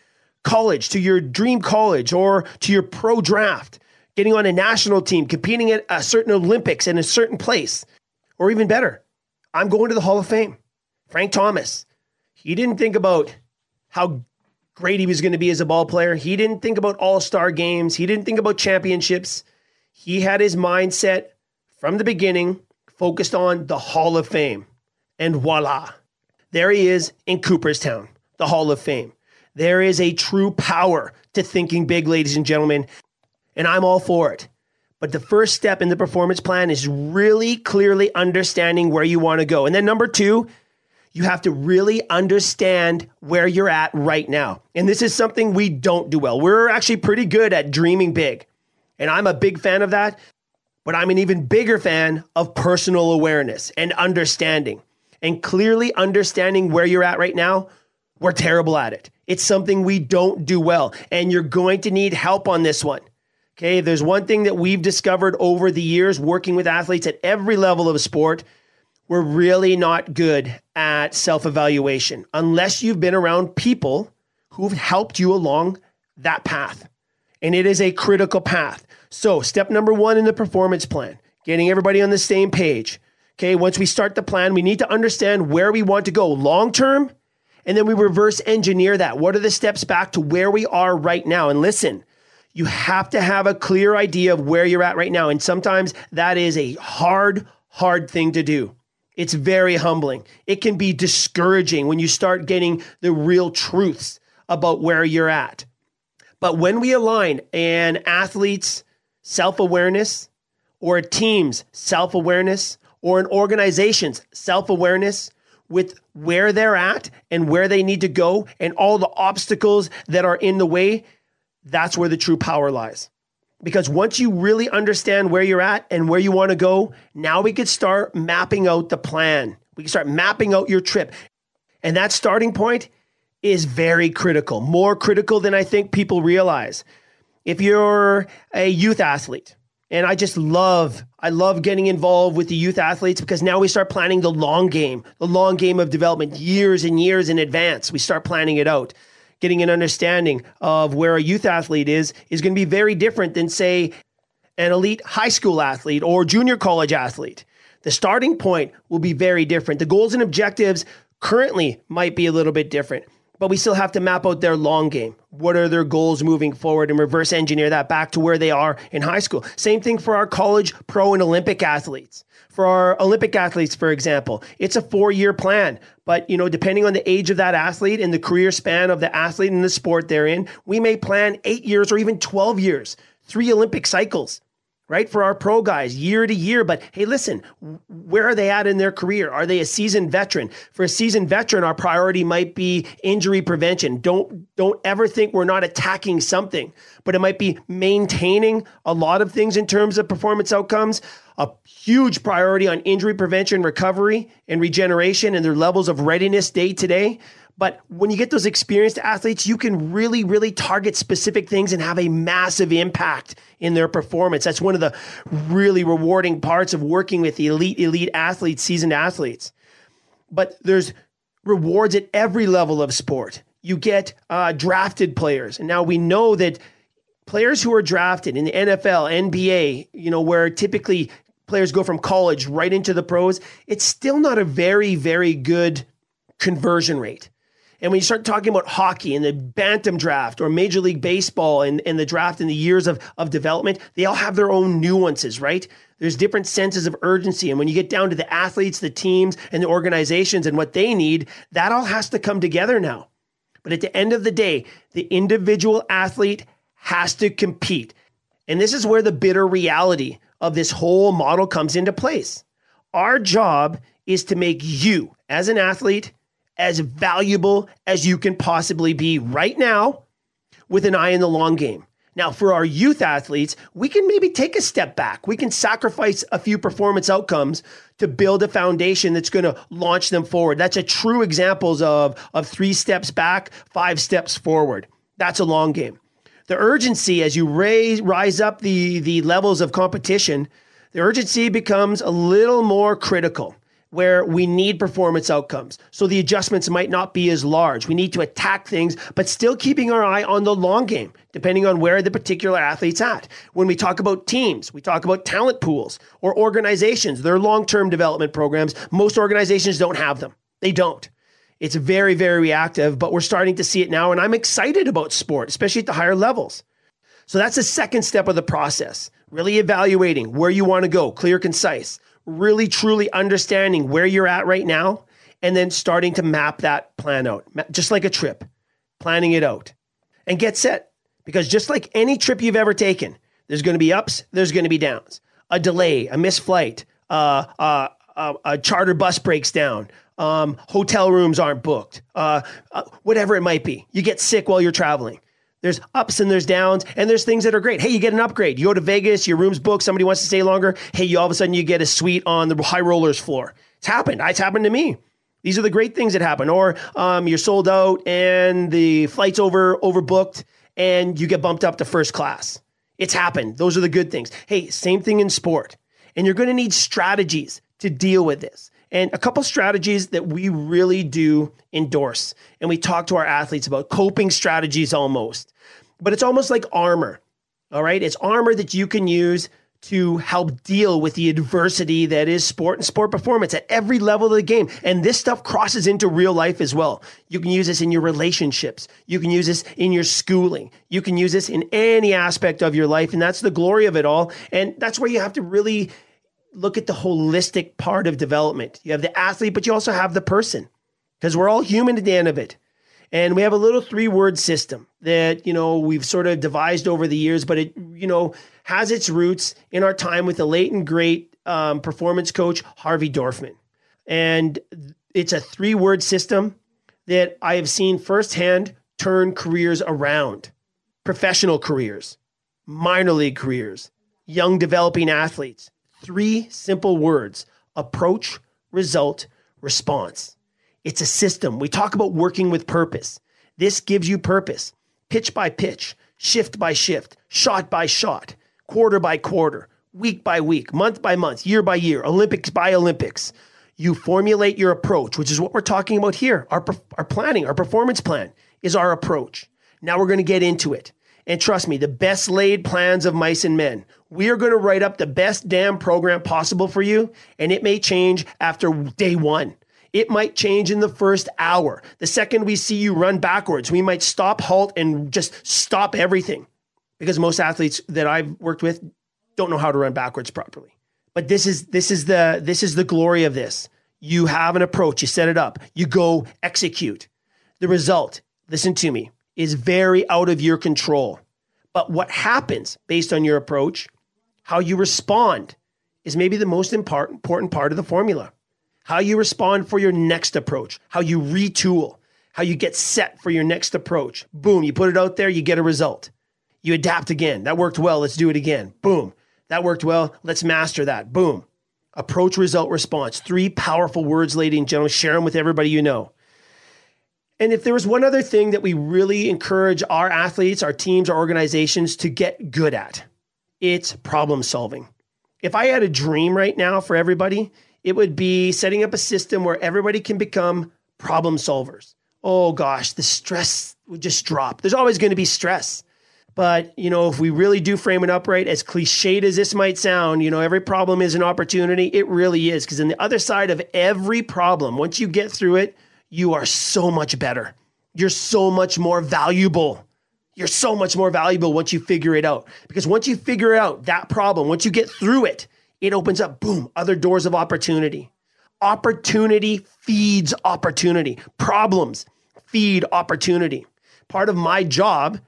College to your dream college or to your pro draft, getting on a national team, competing at a certain Olympics in a certain place. Or even better, I'm going to the Hall of Fame. Frank Thomas, he didn't think about how great he was going to be as a ball player. He didn't think about all star games. He didn't think about championships. He had his mindset from the beginning focused on the Hall of Fame. And voila, there he is in Cooperstown, the Hall of Fame. There is a true power to thinking big, ladies and gentlemen, and I'm all for it. But the first step in the performance plan is really clearly understanding where you want to go. And then number two, you have to really understand where you're at right now. And this is something we don't do well. We're actually pretty good at dreaming big. And I'm a big fan of that. But I'm an even bigger fan of personal awareness and understanding. And clearly understanding where you're at right now, we're terrible at it. It's something we don't do well. And you're going to need help on this one. Okay, there's one thing that we've discovered over the years working with athletes at every level of sport. We're really not good at self evaluation unless you've been around people who've helped you along that path. And it is a critical path. So, step number one in the performance plan, getting everybody on the same page. Okay, once we start the plan, we need to understand where we want to go long term, and then we reverse engineer that. What are the steps back to where we are right now? And listen, you have to have a clear idea of where you're at right now. And sometimes that is a hard, hard thing to do. It's very humbling. It can be discouraging when you start getting the real truths about where you're at. But when we align an athlete's self awareness, or a team's self awareness, or an organization's self awareness with where they're at and where they need to go and all the obstacles that are in the way, that's where the true power lies. Because once you really understand where you're at and where you want to go, now we could start mapping out the plan. We can start mapping out your trip. And that starting point is very critical, more critical than I think people realize. If you're a youth athlete, and I just love, I love getting involved with the youth athletes because now we start planning the long game, the long game of development, years and years in advance. We start planning it out. Getting an understanding of where a youth athlete is is going to be very different than, say, an elite high school athlete or junior college athlete. The starting point will be very different. The goals and objectives currently might be a little bit different but we still have to map out their long game. What are their goals moving forward and reverse engineer that back to where they are in high school? Same thing for our college, pro, and Olympic athletes. For our Olympic athletes, for example, it's a four year plan. But, you know, depending on the age of that athlete and the career span of the athlete and the sport they're in, we may plan eight years or even 12 years, three Olympic cycles right? For our pro guys year to year. But hey, listen, where are they at in their career? Are they a seasoned veteran? For a seasoned veteran, our priority might be injury prevention. Don't don't ever think we're not attacking something, but it might be maintaining a lot of things in terms of performance outcomes. A huge priority on injury prevention, recovery, and regeneration, and their levels of readiness day to day. But when you get those experienced athletes, you can really, really target specific things and have a massive impact in their performance. That's one of the really rewarding parts of working with the elite, elite athletes, seasoned athletes. But there's rewards at every level of sport. You get uh, drafted players. And now we know that players who are drafted in the NFL, NBA, you know, where typically players go from college right into the pros, it's still not a very, very good conversion rate. And when you start talking about hockey and the bantam draft or Major League Baseball and, and the draft and the years of, of development, they all have their own nuances, right? There's different senses of urgency. And when you get down to the athletes, the teams, and the organizations and what they need, that all has to come together now. But at the end of the day, the individual athlete has to compete. And this is where the bitter reality of this whole model comes into place. Our job is to make you, as an athlete, as valuable as you can possibly be right now with an eye in the long game. Now, for our youth athletes, we can maybe take a step back. We can sacrifice a few performance outcomes to build a foundation that's going to launch them forward. That's a true examples of, of three steps back, five steps forward. That's a long game. The urgency as you raise, rise up the, the levels of competition, the urgency becomes a little more critical where we need performance outcomes. So the adjustments might not be as large. We need to attack things, but still keeping our eye on the long game, depending on where the particular athlete's at. When we talk about teams, we talk about talent pools or organizations, their long term development programs. Most organizations don't have them, they don't. It's very, very reactive, but we're starting to see it now. And I'm excited about sport, especially at the higher levels. So that's the second step of the process really evaluating where you want to go, clear, concise really truly understanding where you're at right now and then starting to map that plan out, just like a trip, planning it out and get set. Because just like any trip you've ever taken, there's going to be ups, there's going to be downs. A delay, a missed flight, uh, uh, uh, a charter bus breaks down, um, hotel rooms aren't booked, uh, uh, whatever it might be. You get sick while you're traveling. There's ups and there's downs, and there's things that are great. Hey, you get an upgrade. You go to Vegas, your room's booked, somebody wants to stay longer. Hey, you all of a sudden you get a suite on the high rollers floor. It's happened. It's happened to me. These are the great things that happen. Or um, you're sold out and the flight's over overbooked, and you get bumped up to first class. It's happened. Those are the good things. Hey, same thing in sport. And you're going to need strategies to deal with this. And a couple strategies that we really do endorse. And we talk to our athletes about coping strategies almost. But it's almost like armor. All right. It's armor that you can use to help deal with the adversity that is sport and sport performance at every level of the game. And this stuff crosses into real life as well. You can use this in your relationships. You can use this in your schooling. You can use this in any aspect of your life. And that's the glory of it all. And that's where you have to really look at the holistic part of development. You have the athlete, but you also have the person because we're all human at the end of it. And we have a little three word system that, you know, we've sort of devised over the years, but it, you know, has its roots in our time with the late and great um, performance coach, Harvey Dorfman. And it's a three word system that I have seen firsthand turn careers around professional careers, minor league careers, young developing athletes. Three simple words approach, result, response. It's a system. We talk about working with purpose. This gives you purpose, pitch by pitch, shift by shift, shot by shot, quarter by quarter, week by week, month by month, year by year, Olympics by Olympics. You formulate your approach, which is what we're talking about here. Our, our planning, our performance plan is our approach. Now we're going to get into it. And trust me, the best laid plans of mice and men. We are going to write up the best damn program possible for you, and it may change after day one. It might change in the first hour. The second we see you run backwards, we might stop, halt, and just stop everything. Because most athletes that I've worked with don't know how to run backwards properly. But this is this is the this is the glory of this. You have an approach, you set it up, you go execute. The result, listen to me, is very out of your control. But what happens based on your approach, how you respond, is maybe the most important part of the formula. How you respond for your next approach, how you retool, how you get set for your next approach. Boom, you put it out there, you get a result. You adapt again. That worked well, let's do it again. Boom, that worked well, let's master that. Boom. Approach, result, response. Three powerful words, ladies and gentlemen. Share them with everybody you know. And if there was one other thing that we really encourage our athletes, our teams, our organizations to get good at, it's problem solving. If I had a dream right now for everybody, it would be setting up a system where everybody can become problem solvers. Oh gosh, the stress would just drop. There's always going to be stress. But, you know, if we really do frame it up right, as cliched as this might sound, you know, every problem is an opportunity. It really is. Because on the other side of every problem, once you get through it, you are so much better. You're so much more valuable. You're so much more valuable once you figure it out. Because once you figure out that problem, once you get through it, it opens up, boom, other doors of opportunity. Opportunity feeds opportunity. Problems feed opportunity. Part of my job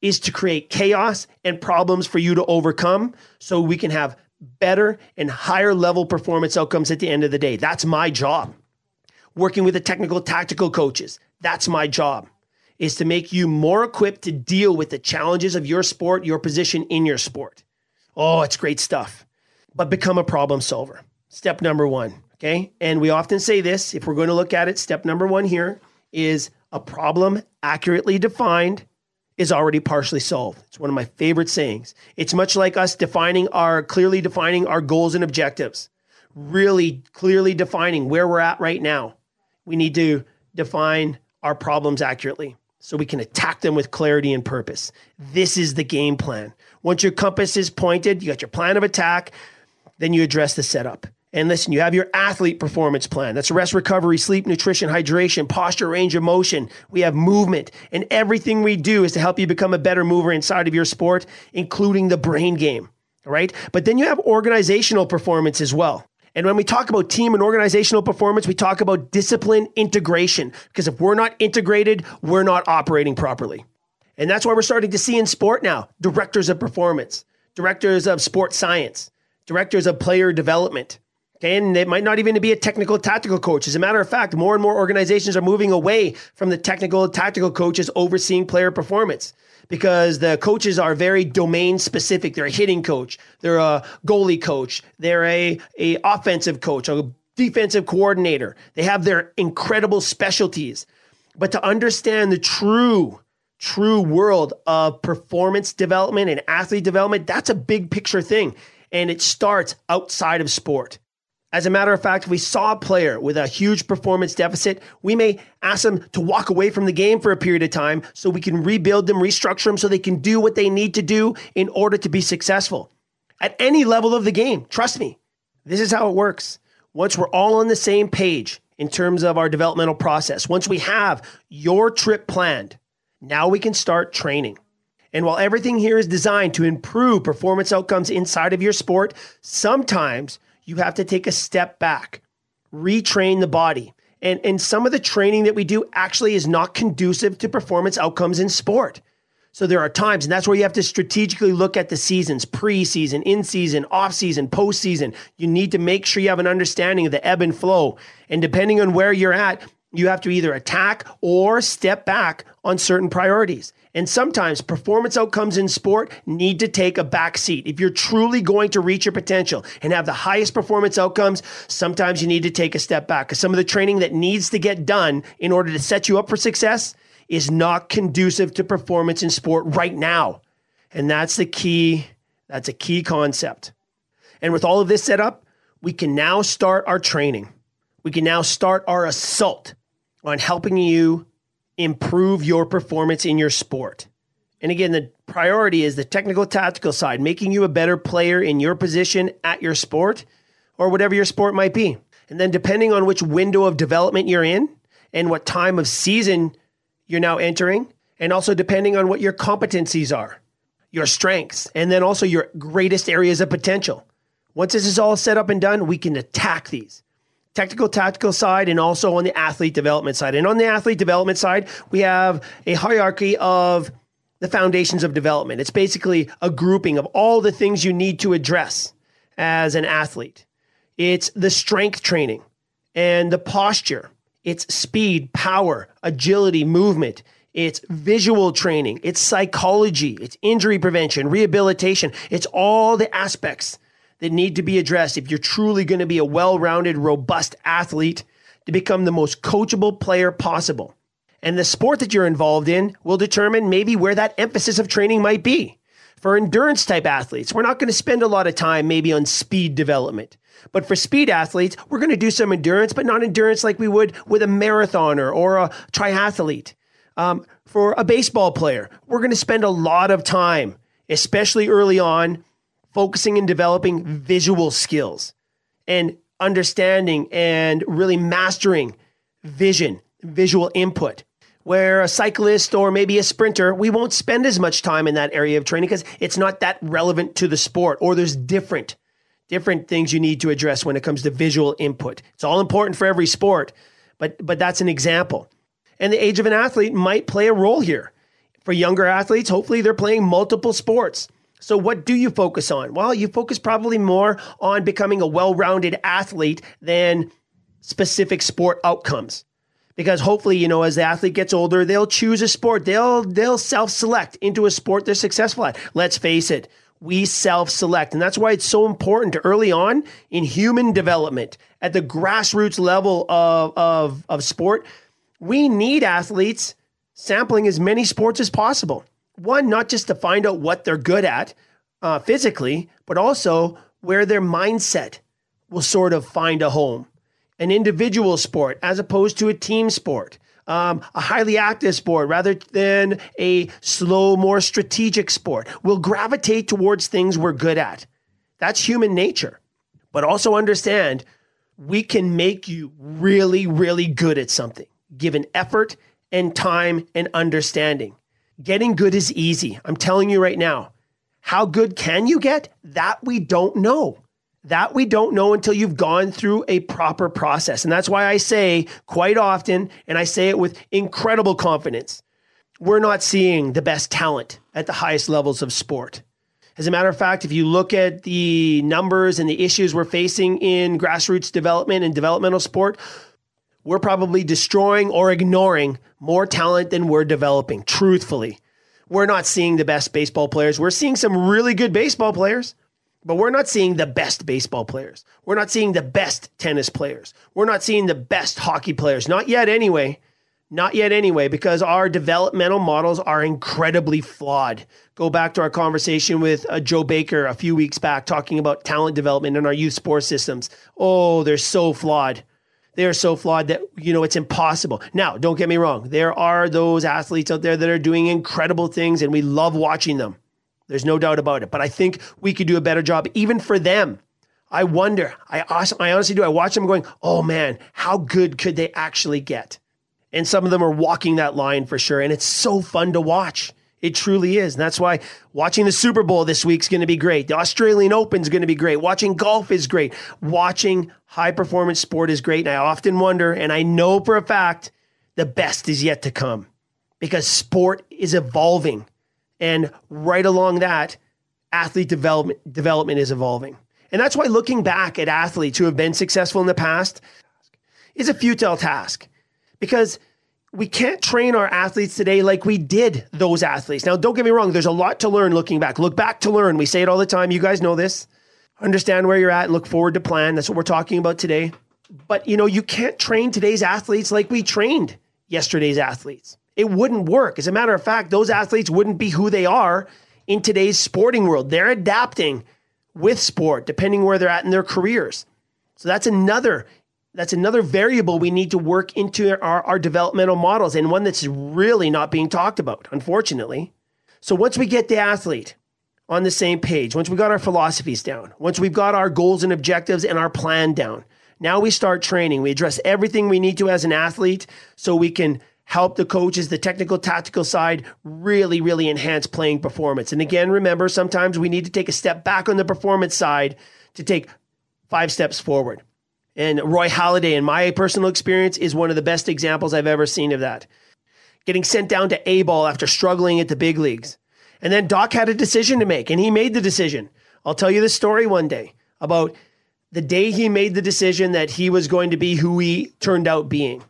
is to create chaos and problems for you to overcome so we can have better and higher level performance outcomes at the end of the day. That's my job working with the technical tactical coaches. That's my job is to make you more equipped to deal with the challenges of your sport, your position in your sport. Oh, it's great stuff. But become a problem solver. Step number 1, okay? And we often say this, if we're going to look at it, step number 1 here is a problem accurately defined is already partially solved. It's one of my favorite sayings. It's much like us defining our clearly defining our goals and objectives. Really clearly defining where we're at right now we need to define our problems accurately so we can attack them with clarity and purpose. This is the game plan. Once your compass is pointed, you got your plan of attack, then you address the setup. And listen, you have your athlete performance plan. That's rest, recovery, sleep, nutrition, hydration, posture, range of motion. We have movement. And everything we do is to help you become a better mover inside of your sport, including the brain game. All right. But then you have organizational performance as well. And when we talk about team and organizational performance, we talk about discipline integration. Because if we're not integrated, we're not operating properly. And that's why we're starting to see in sport now directors of performance, directors of sports science, directors of player development. Okay, and it might not even be a technical tactical coach. As a matter of fact, more and more organizations are moving away from the technical tactical coaches overseeing player performance because the coaches are very domain specific. They're a hitting coach, they're a goalie coach, they're a, a offensive coach, a defensive coordinator. They have their incredible specialties. But to understand the true true world of performance development and athlete development, that's a big picture thing. And it starts outside of sport. As a matter of fact, if we saw a player with a huge performance deficit, we may ask them to walk away from the game for a period of time so we can rebuild them, restructure them so they can do what they need to do in order to be successful at any level of the game. Trust me, this is how it works. Once we're all on the same page in terms of our developmental process, once we have your trip planned, now we can start training. And while everything here is designed to improve performance outcomes inside of your sport, sometimes you have to take a step back, retrain the body. And, and some of the training that we do actually is not conducive to performance outcomes in sport. So there are times, and that's where you have to strategically look at the seasons preseason, in season, off season, postseason. You need to make sure you have an understanding of the ebb and flow. And depending on where you're at, you have to either attack or step back on certain priorities. And sometimes performance outcomes in sport need to take a back seat. If you're truly going to reach your potential and have the highest performance outcomes, sometimes you need to take a step back because some of the training that needs to get done in order to set you up for success is not conducive to performance in sport right now. And that's the key, that's a key concept. And with all of this set up, we can now start our training. We can now start our assault on helping you improve your performance in your sport. And again, the priority is the technical tactical side, making you a better player in your position at your sport or whatever your sport might be. And then depending on which window of development you're in and what time of season you're now entering, and also depending on what your competencies are, your strengths, and then also your greatest areas of potential. Once this is all set up and done, we can attack these. Technical, tactical side, and also on the athlete development side. And on the athlete development side, we have a hierarchy of the foundations of development. It's basically a grouping of all the things you need to address as an athlete. It's the strength training and the posture it's speed, power, agility, movement. It's visual training. It's psychology. It's injury prevention, rehabilitation. It's all the aspects that need to be addressed if you're truly going to be a well rounded, robust athlete to become the most coachable player possible. And the sport that you're involved in will determine maybe where that emphasis of training might be. For endurance type athletes, we're not going to spend a lot of time maybe on speed development. But for speed athletes, we're going to do some endurance, but not endurance like we would with a marathoner or a triathlete. Um, for a baseball player, we're going to spend a lot of time, especially early on, focusing and developing visual skills and understanding and really mastering vision, visual input. Where a cyclist or maybe a sprinter, we won't spend as much time in that area of training because it's not that relevant to the sport, or there's different different things you need to address when it comes to visual input. It's all important for every sport, but but that's an example. And the age of an athlete might play a role here. For younger athletes, hopefully they're playing multiple sports. So what do you focus on? Well, you focus probably more on becoming a well-rounded athlete than specific sport outcomes. Because hopefully, you know, as the athlete gets older, they'll choose a sport. They'll they'll self-select into a sport they're successful at. Let's face it, we self select. And that's why it's so important early on in human development at the grassroots level of, of, of sport. We need athletes sampling as many sports as possible. One, not just to find out what they're good at uh, physically, but also where their mindset will sort of find a home. An individual sport as opposed to a team sport um, a highly active sport rather than a slow, more strategic sport. We'll gravitate towards things we're good at. That's human nature. But also understand we can make you really, really good at something given effort and time and understanding. Getting good is easy. I'm telling you right now. How good can you get? That we don't know. That we don't know until you've gone through a proper process. And that's why I say quite often, and I say it with incredible confidence, we're not seeing the best talent at the highest levels of sport. As a matter of fact, if you look at the numbers and the issues we're facing in grassroots development and developmental sport, we're probably destroying or ignoring more talent than we're developing, truthfully. We're not seeing the best baseball players. We're seeing some really good baseball players. But we're not seeing the best baseball players. We're not seeing the best tennis players. We're not seeing the best hockey players. Not yet, anyway. Not yet, anyway, because our developmental models are incredibly flawed. Go back to our conversation with uh, Joe Baker a few weeks back talking about talent development in our youth sports systems. Oh, they're so flawed. They are so flawed that, you know, it's impossible. Now, don't get me wrong. There are those athletes out there that are doing incredible things, and we love watching them. There's no doubt about it. But I think we could do a better job, even for them. I wonder. I, I honestly do. I watch them going, oh man, how good could they actually get? And some of them are walking that line for sure. And it's so fun to watch. It truly is. And that's why watching the Super Bowl this week is going to be great. The Australian Open is going to be great. Watching golf is great. Watching high performance sport is great. And I often wonder, and I know for a fact, the best is yet to come because sport is evolving. And right along that, athlete development, development is evolving. And that's why looking back at athletes who have been successful in the past is a futile task because we can't train our athletes today like we did those athletes. Now, don't get me wrong, there's a lot to learn looking back. Look back to learn. We say it all the time. You guys know this. Understand where you're at look forward to plan. That's what we're talking about today. But, you know, you can't train today's athletes like we trained yesterday's athletes. It wouldn't work. As a matter of fact, those athletes wouldn't be who they are in today's sporting world. They're adapting with sport depending where they're at in their careers. So that's another that's another variable we need to work into our, our developmental models and one that's really not being talked about, unfortunately. So once we get the athlete on the same page, once we got our philosophies down, once we've got our goals and objectives and our plan down, now we start training. We address everything we need to as an athlete so we can help the coaches, the technical, tactical side, really, really enhance playing performance. And again, remember, sometimes we need to take a step back on the performance side to take five steps forward. And Roy Halladay, in my personal experience, is one of the best examples I've ever seen of that. Getting sent down to A ball after struggling at the big leagues. And then Doc had a decision to make, and he made the decision. I'll tell you the story one day about the day he made the decision that he was going to be who he turned out being.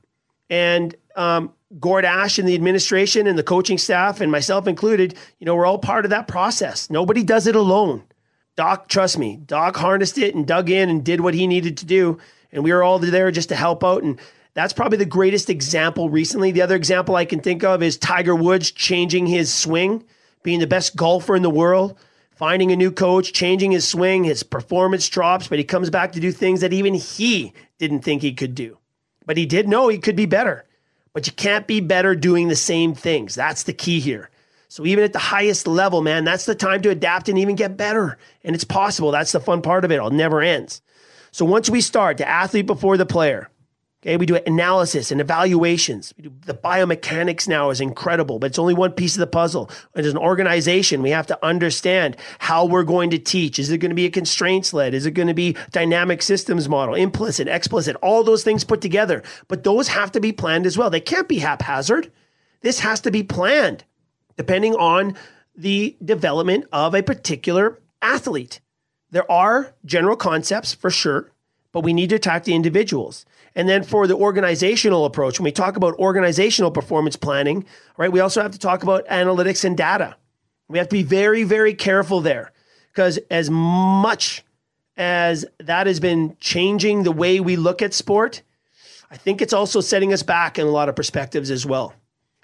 And um, Gord Ash and the administration and the coaching staff and myself included, you know, we're all part of that process. Nobody does it alone. Doc, trust me, Doc harnessed it and dug in and did what he needed to do. And we were all there just to help out. And that's probably the greatest example recently. The other example I can think of is Tiger Woods changing his swing, being the best golfer in the world, finding a new coach, changing his swing, his performance drops, but he comes back to do things that even he didn't think he could do. But he did know he could be better. But you can't be better doing the same things. That's the key here. So even at the highest level, man, that's the time to adapt and even get better. And it's possible. That's the fun part of it. It never ends. So once we start the athlete before the player, okay, we do analysis and evaluations. We do the biomechanics now is incredible, but it's only one piece of the puzzle. As an organization, we have to understand how we're going to teach. Is it going to be a constraints led? Is it going to be dynamic systems model, implicit, explicit, all those things put together? But those have to be planned as well. They can't be haphazard. This has to be planned depending on the development of a particular athlete. There are general concepts for sure, but we need to attack the individuals. And then for the organizational approach, when we talk about organizational performance planning, right, we also have to talk about analytics and data. We have to be very, very careful there because as much as that has been changing the way we look at sport, I think it's also setting us back in a lot of perspectives as well.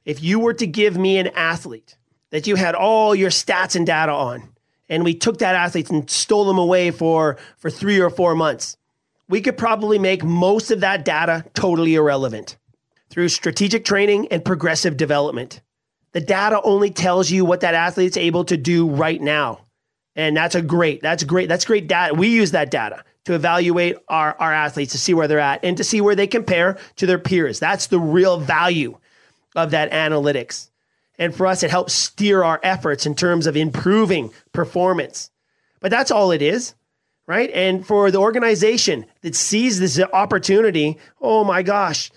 If you were to give me an athlete that you had all your stats and data on, and we took that athlete and stole them away for, for three or four months, we could probably make most of that data totally irrelevant through strategic training and progressive development. The data only tells you what that athlete's able to do right now. And that's a great, that's great, that's great data. We use that data to evaluate our, our athletes to see where they're at and to see where they compare to their peers. That's the real value of that analytics. And for us, it helps steer our efforts in terms of improving performance. But that's all it is, right? And for the organization that sees this opportunity, oh my gosh,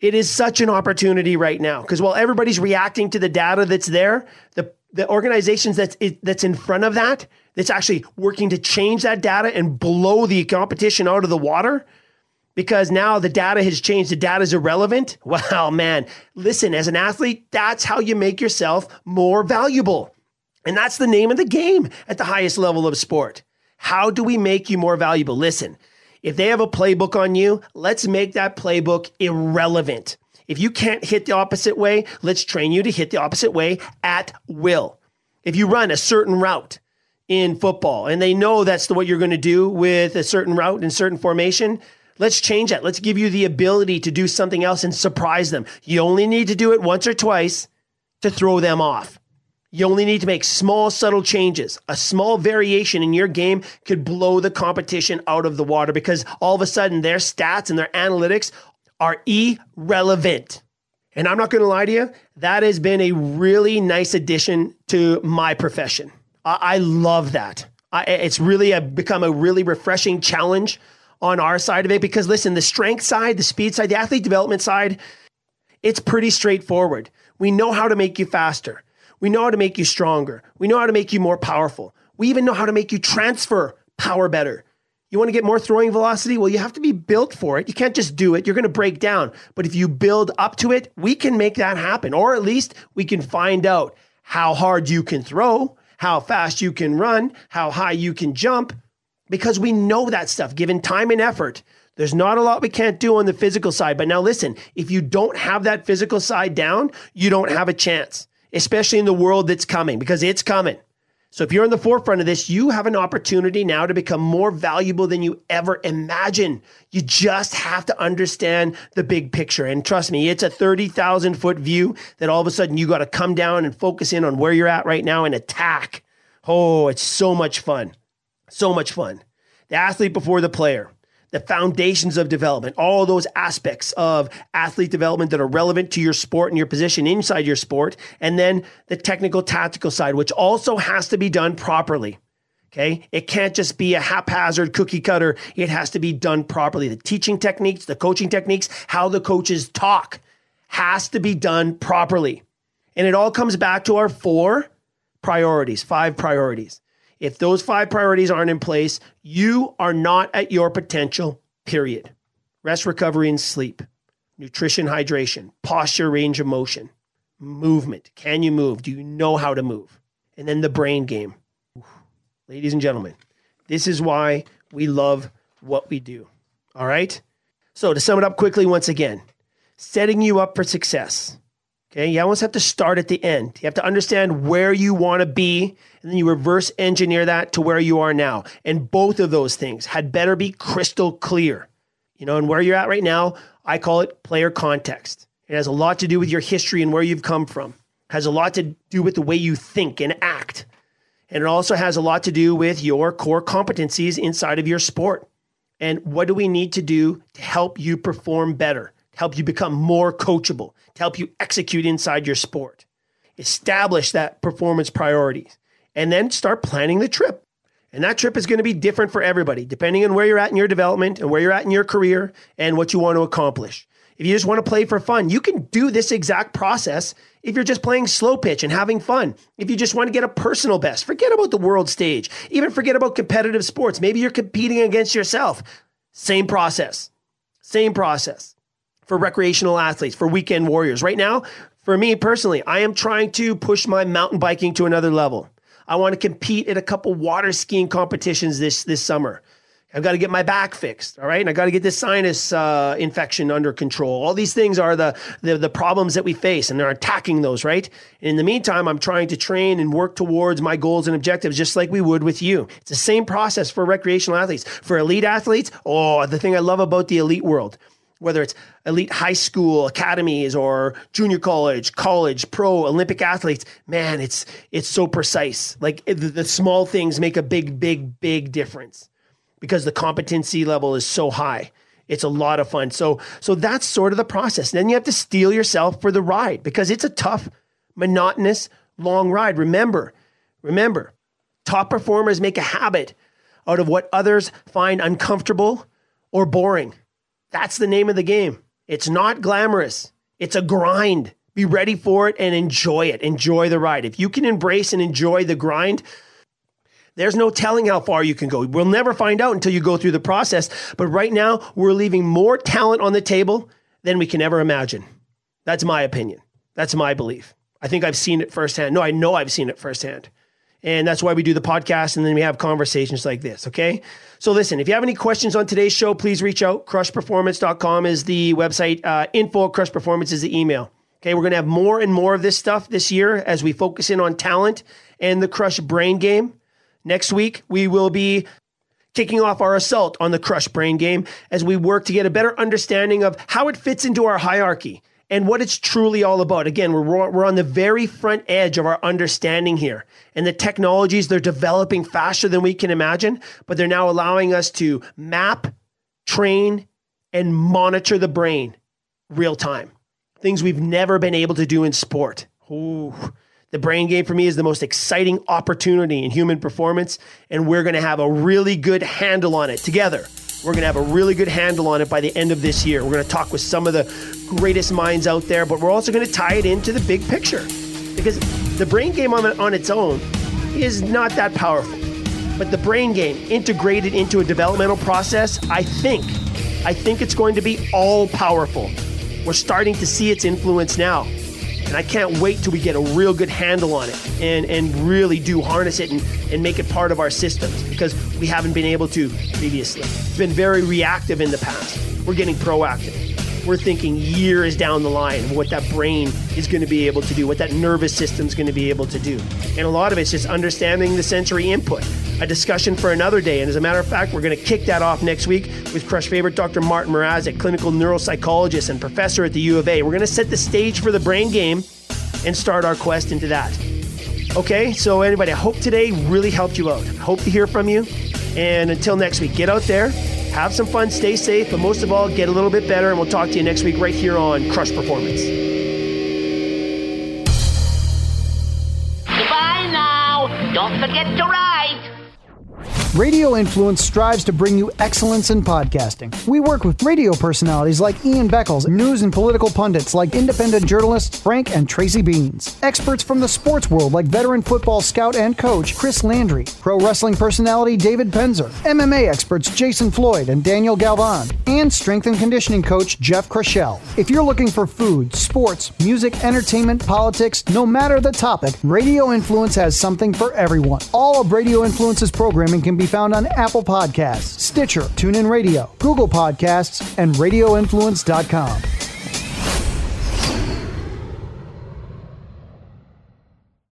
it is such an opportunity right now. Because while everybody's reacting to the data that's there, the, the organizations that's, that's in front of that, that's actually working to change that data and blow the competition out of the water, because now the data has changed. The data is irrelevant. Wow, man. Listen, as an athlete, that's how you make yourself more valuable. And that's the name of the game at the highest level of sport. How do we make you more valuable? Listen, if they have a playbook on you, let's make that playbook irrelevant. If you can't hit the opposite way, let's train you to hit the opposite way at will. If you run a certain route in football and they know that's the, what you're going to do with a certain route and certain formation, Let's change that. Let's give you the ability to do something else and surprise them. You only need to do it once or twice to throw them off. You only need to make small, subtle changes. A small variation in your game could blow the competition out of the water because all of a sudden their stats and their analytics are irrelevant. And I'm not going to lie to you, that has been a really nice addition to my profession. I, I love that. I, it's really a, become a really refreshing challenge on our side of it because listen, the strength side, the speed side, the athlete development side, it's pretty straightforward. We know how to make you faster. We know how to make you stronger. We know how to make you more powerful. We even know how to make you transfer power better. You want to get more throwing velocity? Well, you have to be built for it. You can't just do it. You're going to break down. But if you build up to it, we can make that happen. Or at least we can find out how hard you can throw, how fast you can run, how high you can jump, because we know that stuff given time and effort. There's not a lot we can't do on the physical side. But now listen, if you don't have that physical side down, you don't have a chance, especially in the world that's coming, because it's coming. So if you're in the forefront of this, you have an opportunity now to become more valuable than you ever imagined. You just have to understand the big picture. And trust me, it's a 30,000 foot view that all of a sudden you got to come down and focus in on where you're at right now and attack. Oh, it's so much fun. So much fun. The athlete before the player the foundations of development, all those aspects of athlete development that are relevant to your sport and your position inside your sport, and then the technical tactical side, which also has to be done properly. Okay. It can't just be a haphazard cookie cutter. It has to be done properly. The teaching techniques, the coaching techniques, how the coaches talk has to be done properly. And it all comes back to our four priorities, five priorities. If those five priorities aren't in place, you are not at your potential, period. Rest, recovery, and sleep, nutrition, hydration, posture, range of motion, movement. Can you move? Do you know how to move? And then the brain game. Ladies and gentlemen, this is why we love what we do. All right? So, to sum it up quickly, once again, setting you up for success Okay, you almost have to start at the end. You have to understand where you want to be, and then you reverse engineer that to where you are now. And both of those things had better be crystal clear. You know, and where you're at right now, I call it player context. It has a lot to do with your history and where you've come from. It has a lot to do with the way you think and act. And it also has a lot to do with your core competencies inside of your sport. And what do we need to do to help you perform better? help you become more coachable, to help you execute inside your sport. Establish that performance priorities and then start planning the trip. And that trip is going to be different for everybody, depending on where you're at in your development and where you're at in your career and what you want to accomplish. If you just want to play for fun, you can do this exact process if you're just playing slow pitch and having fun. If you just want to get a personal best, forget about the world stage. Even forget about competitive sports. Maybe you're competing against yourself. Same process. Same process for recreational athletes, for weekend warriors. Right now, for me personally, I am trying to push my mountain biking to another level. I want to compete at a couple water skiing competitions this this summer. I've got to get my back fixed, all right, and I got to get this sinus uh, infection under control. All these things are the, the the problems that we face, and they're attacking those, right? And in the meantime, I'm trying to train and work towards my goals and objectives, just like we would with you. It's the same process for recreational athletes. For elite athletes, oh, the thing I love about the elite world whether it's elite high school academies or junior college, college, pro, Olympic athletes, man, it's it's so precise. Like the, the, small things make a big, big, big difference because the competency level is so high. It's a lot of fun. So so that's sort of the process. And then you have to steel yourself for the ride because it's a tough, monotonous, long ride. Remember, remember, top performers make a habit out of what others find uncomfortable or boring. That's the name of the game. It's not glamorous, it's a grind. Be ready for it and enjoy it. Enjoy the ride. If you can embrace and enjoy the grind, there's no telling how far you can go. We'll never find out until you go through the process. But right now, we're leaving more talent on the table than we can ever imagine. That's my opinion. That's my belief. I think I've seen it firsthand. No, I know I've seen it firsthand. And that's why we do the podcast and then we have conversations like this. Okay. So listen, if you have any questions on today's show, please reach out. Krushperformance.com is the website. Uh, info Krush Performance is the email. Okay. We're going to have more and more of this stuff this year as we focus in on talent and the Krush brain game. Next week, we will be kicking off our assault on the Krush brain game as we work to get a better understanding of how it fits into our hierarchy and what it's truly all about. Again, we're, we're on the very front edge of our understanding here. And the technologies, they're developing faster than we can imagine, but they're now allowing us to map, train, and monitor the brain real time. things we've never been able to do in sport. Ooh. The brain game for me is the most exciting opportunity in human performance, and we're going to have a really good handle on it together. We're going to have a really good handle on it by the end of this year. We're going to talk with some of the greatest minds out there, but we're also going to tie it into the big picture because the brain game on, on its own is not that powerful. But the brain game integrated into a developmental process, I think, I think it's going to be all powerful. We're starting to see its influence now. And I can't wait till we get a real good handle on it and, and really do harness it and, and make it part of our systems because we haven't been able to previously. It's been very reactive in the past. We're getting proactive we're thinking years down the line what that brain is going to be able to do, what that nervous system is going to be able to do. And a lot of it's just understanding the sensory input. A discussion for another day. And as a matter of fact, we're going to kick that off next week with Krush favorite Dr. Martin Mrazik, clinical neuropsychologist and professor at the U of A. We're going to set the stage for the brain game and start our quest into that. Okay, so anybody, I hope today really helped you out. Hope to hear from you. And until next week, get out there, have some fun, stay safe, but most of all, get a little bit better. And we'll talk to you next week right here on Krush Performance. Goodbye now. Don't forget to write. Radio Influence strives to bring you excellence in podcasting. We work with radio personalities like Ian Beckles, news and political pundits like independent journalists Frank and Tracy Beanz, experts from the sports world like veteran football scout and coach Chris Landry, pro wrestling personality David Penzer, MMA experts Jason Floyd and Daniel Galvan, and strength and conditioning coach Jeff Krushell. If you're looking for food, sports, music, entertainment, politics, no matter the topic, Radio Influence has something for everyone. All of Radio Influence's programming can be found on Apple Podcasts, Stitcher, TuneIn Radio, Google Podcasts, and RadioInfluence.com.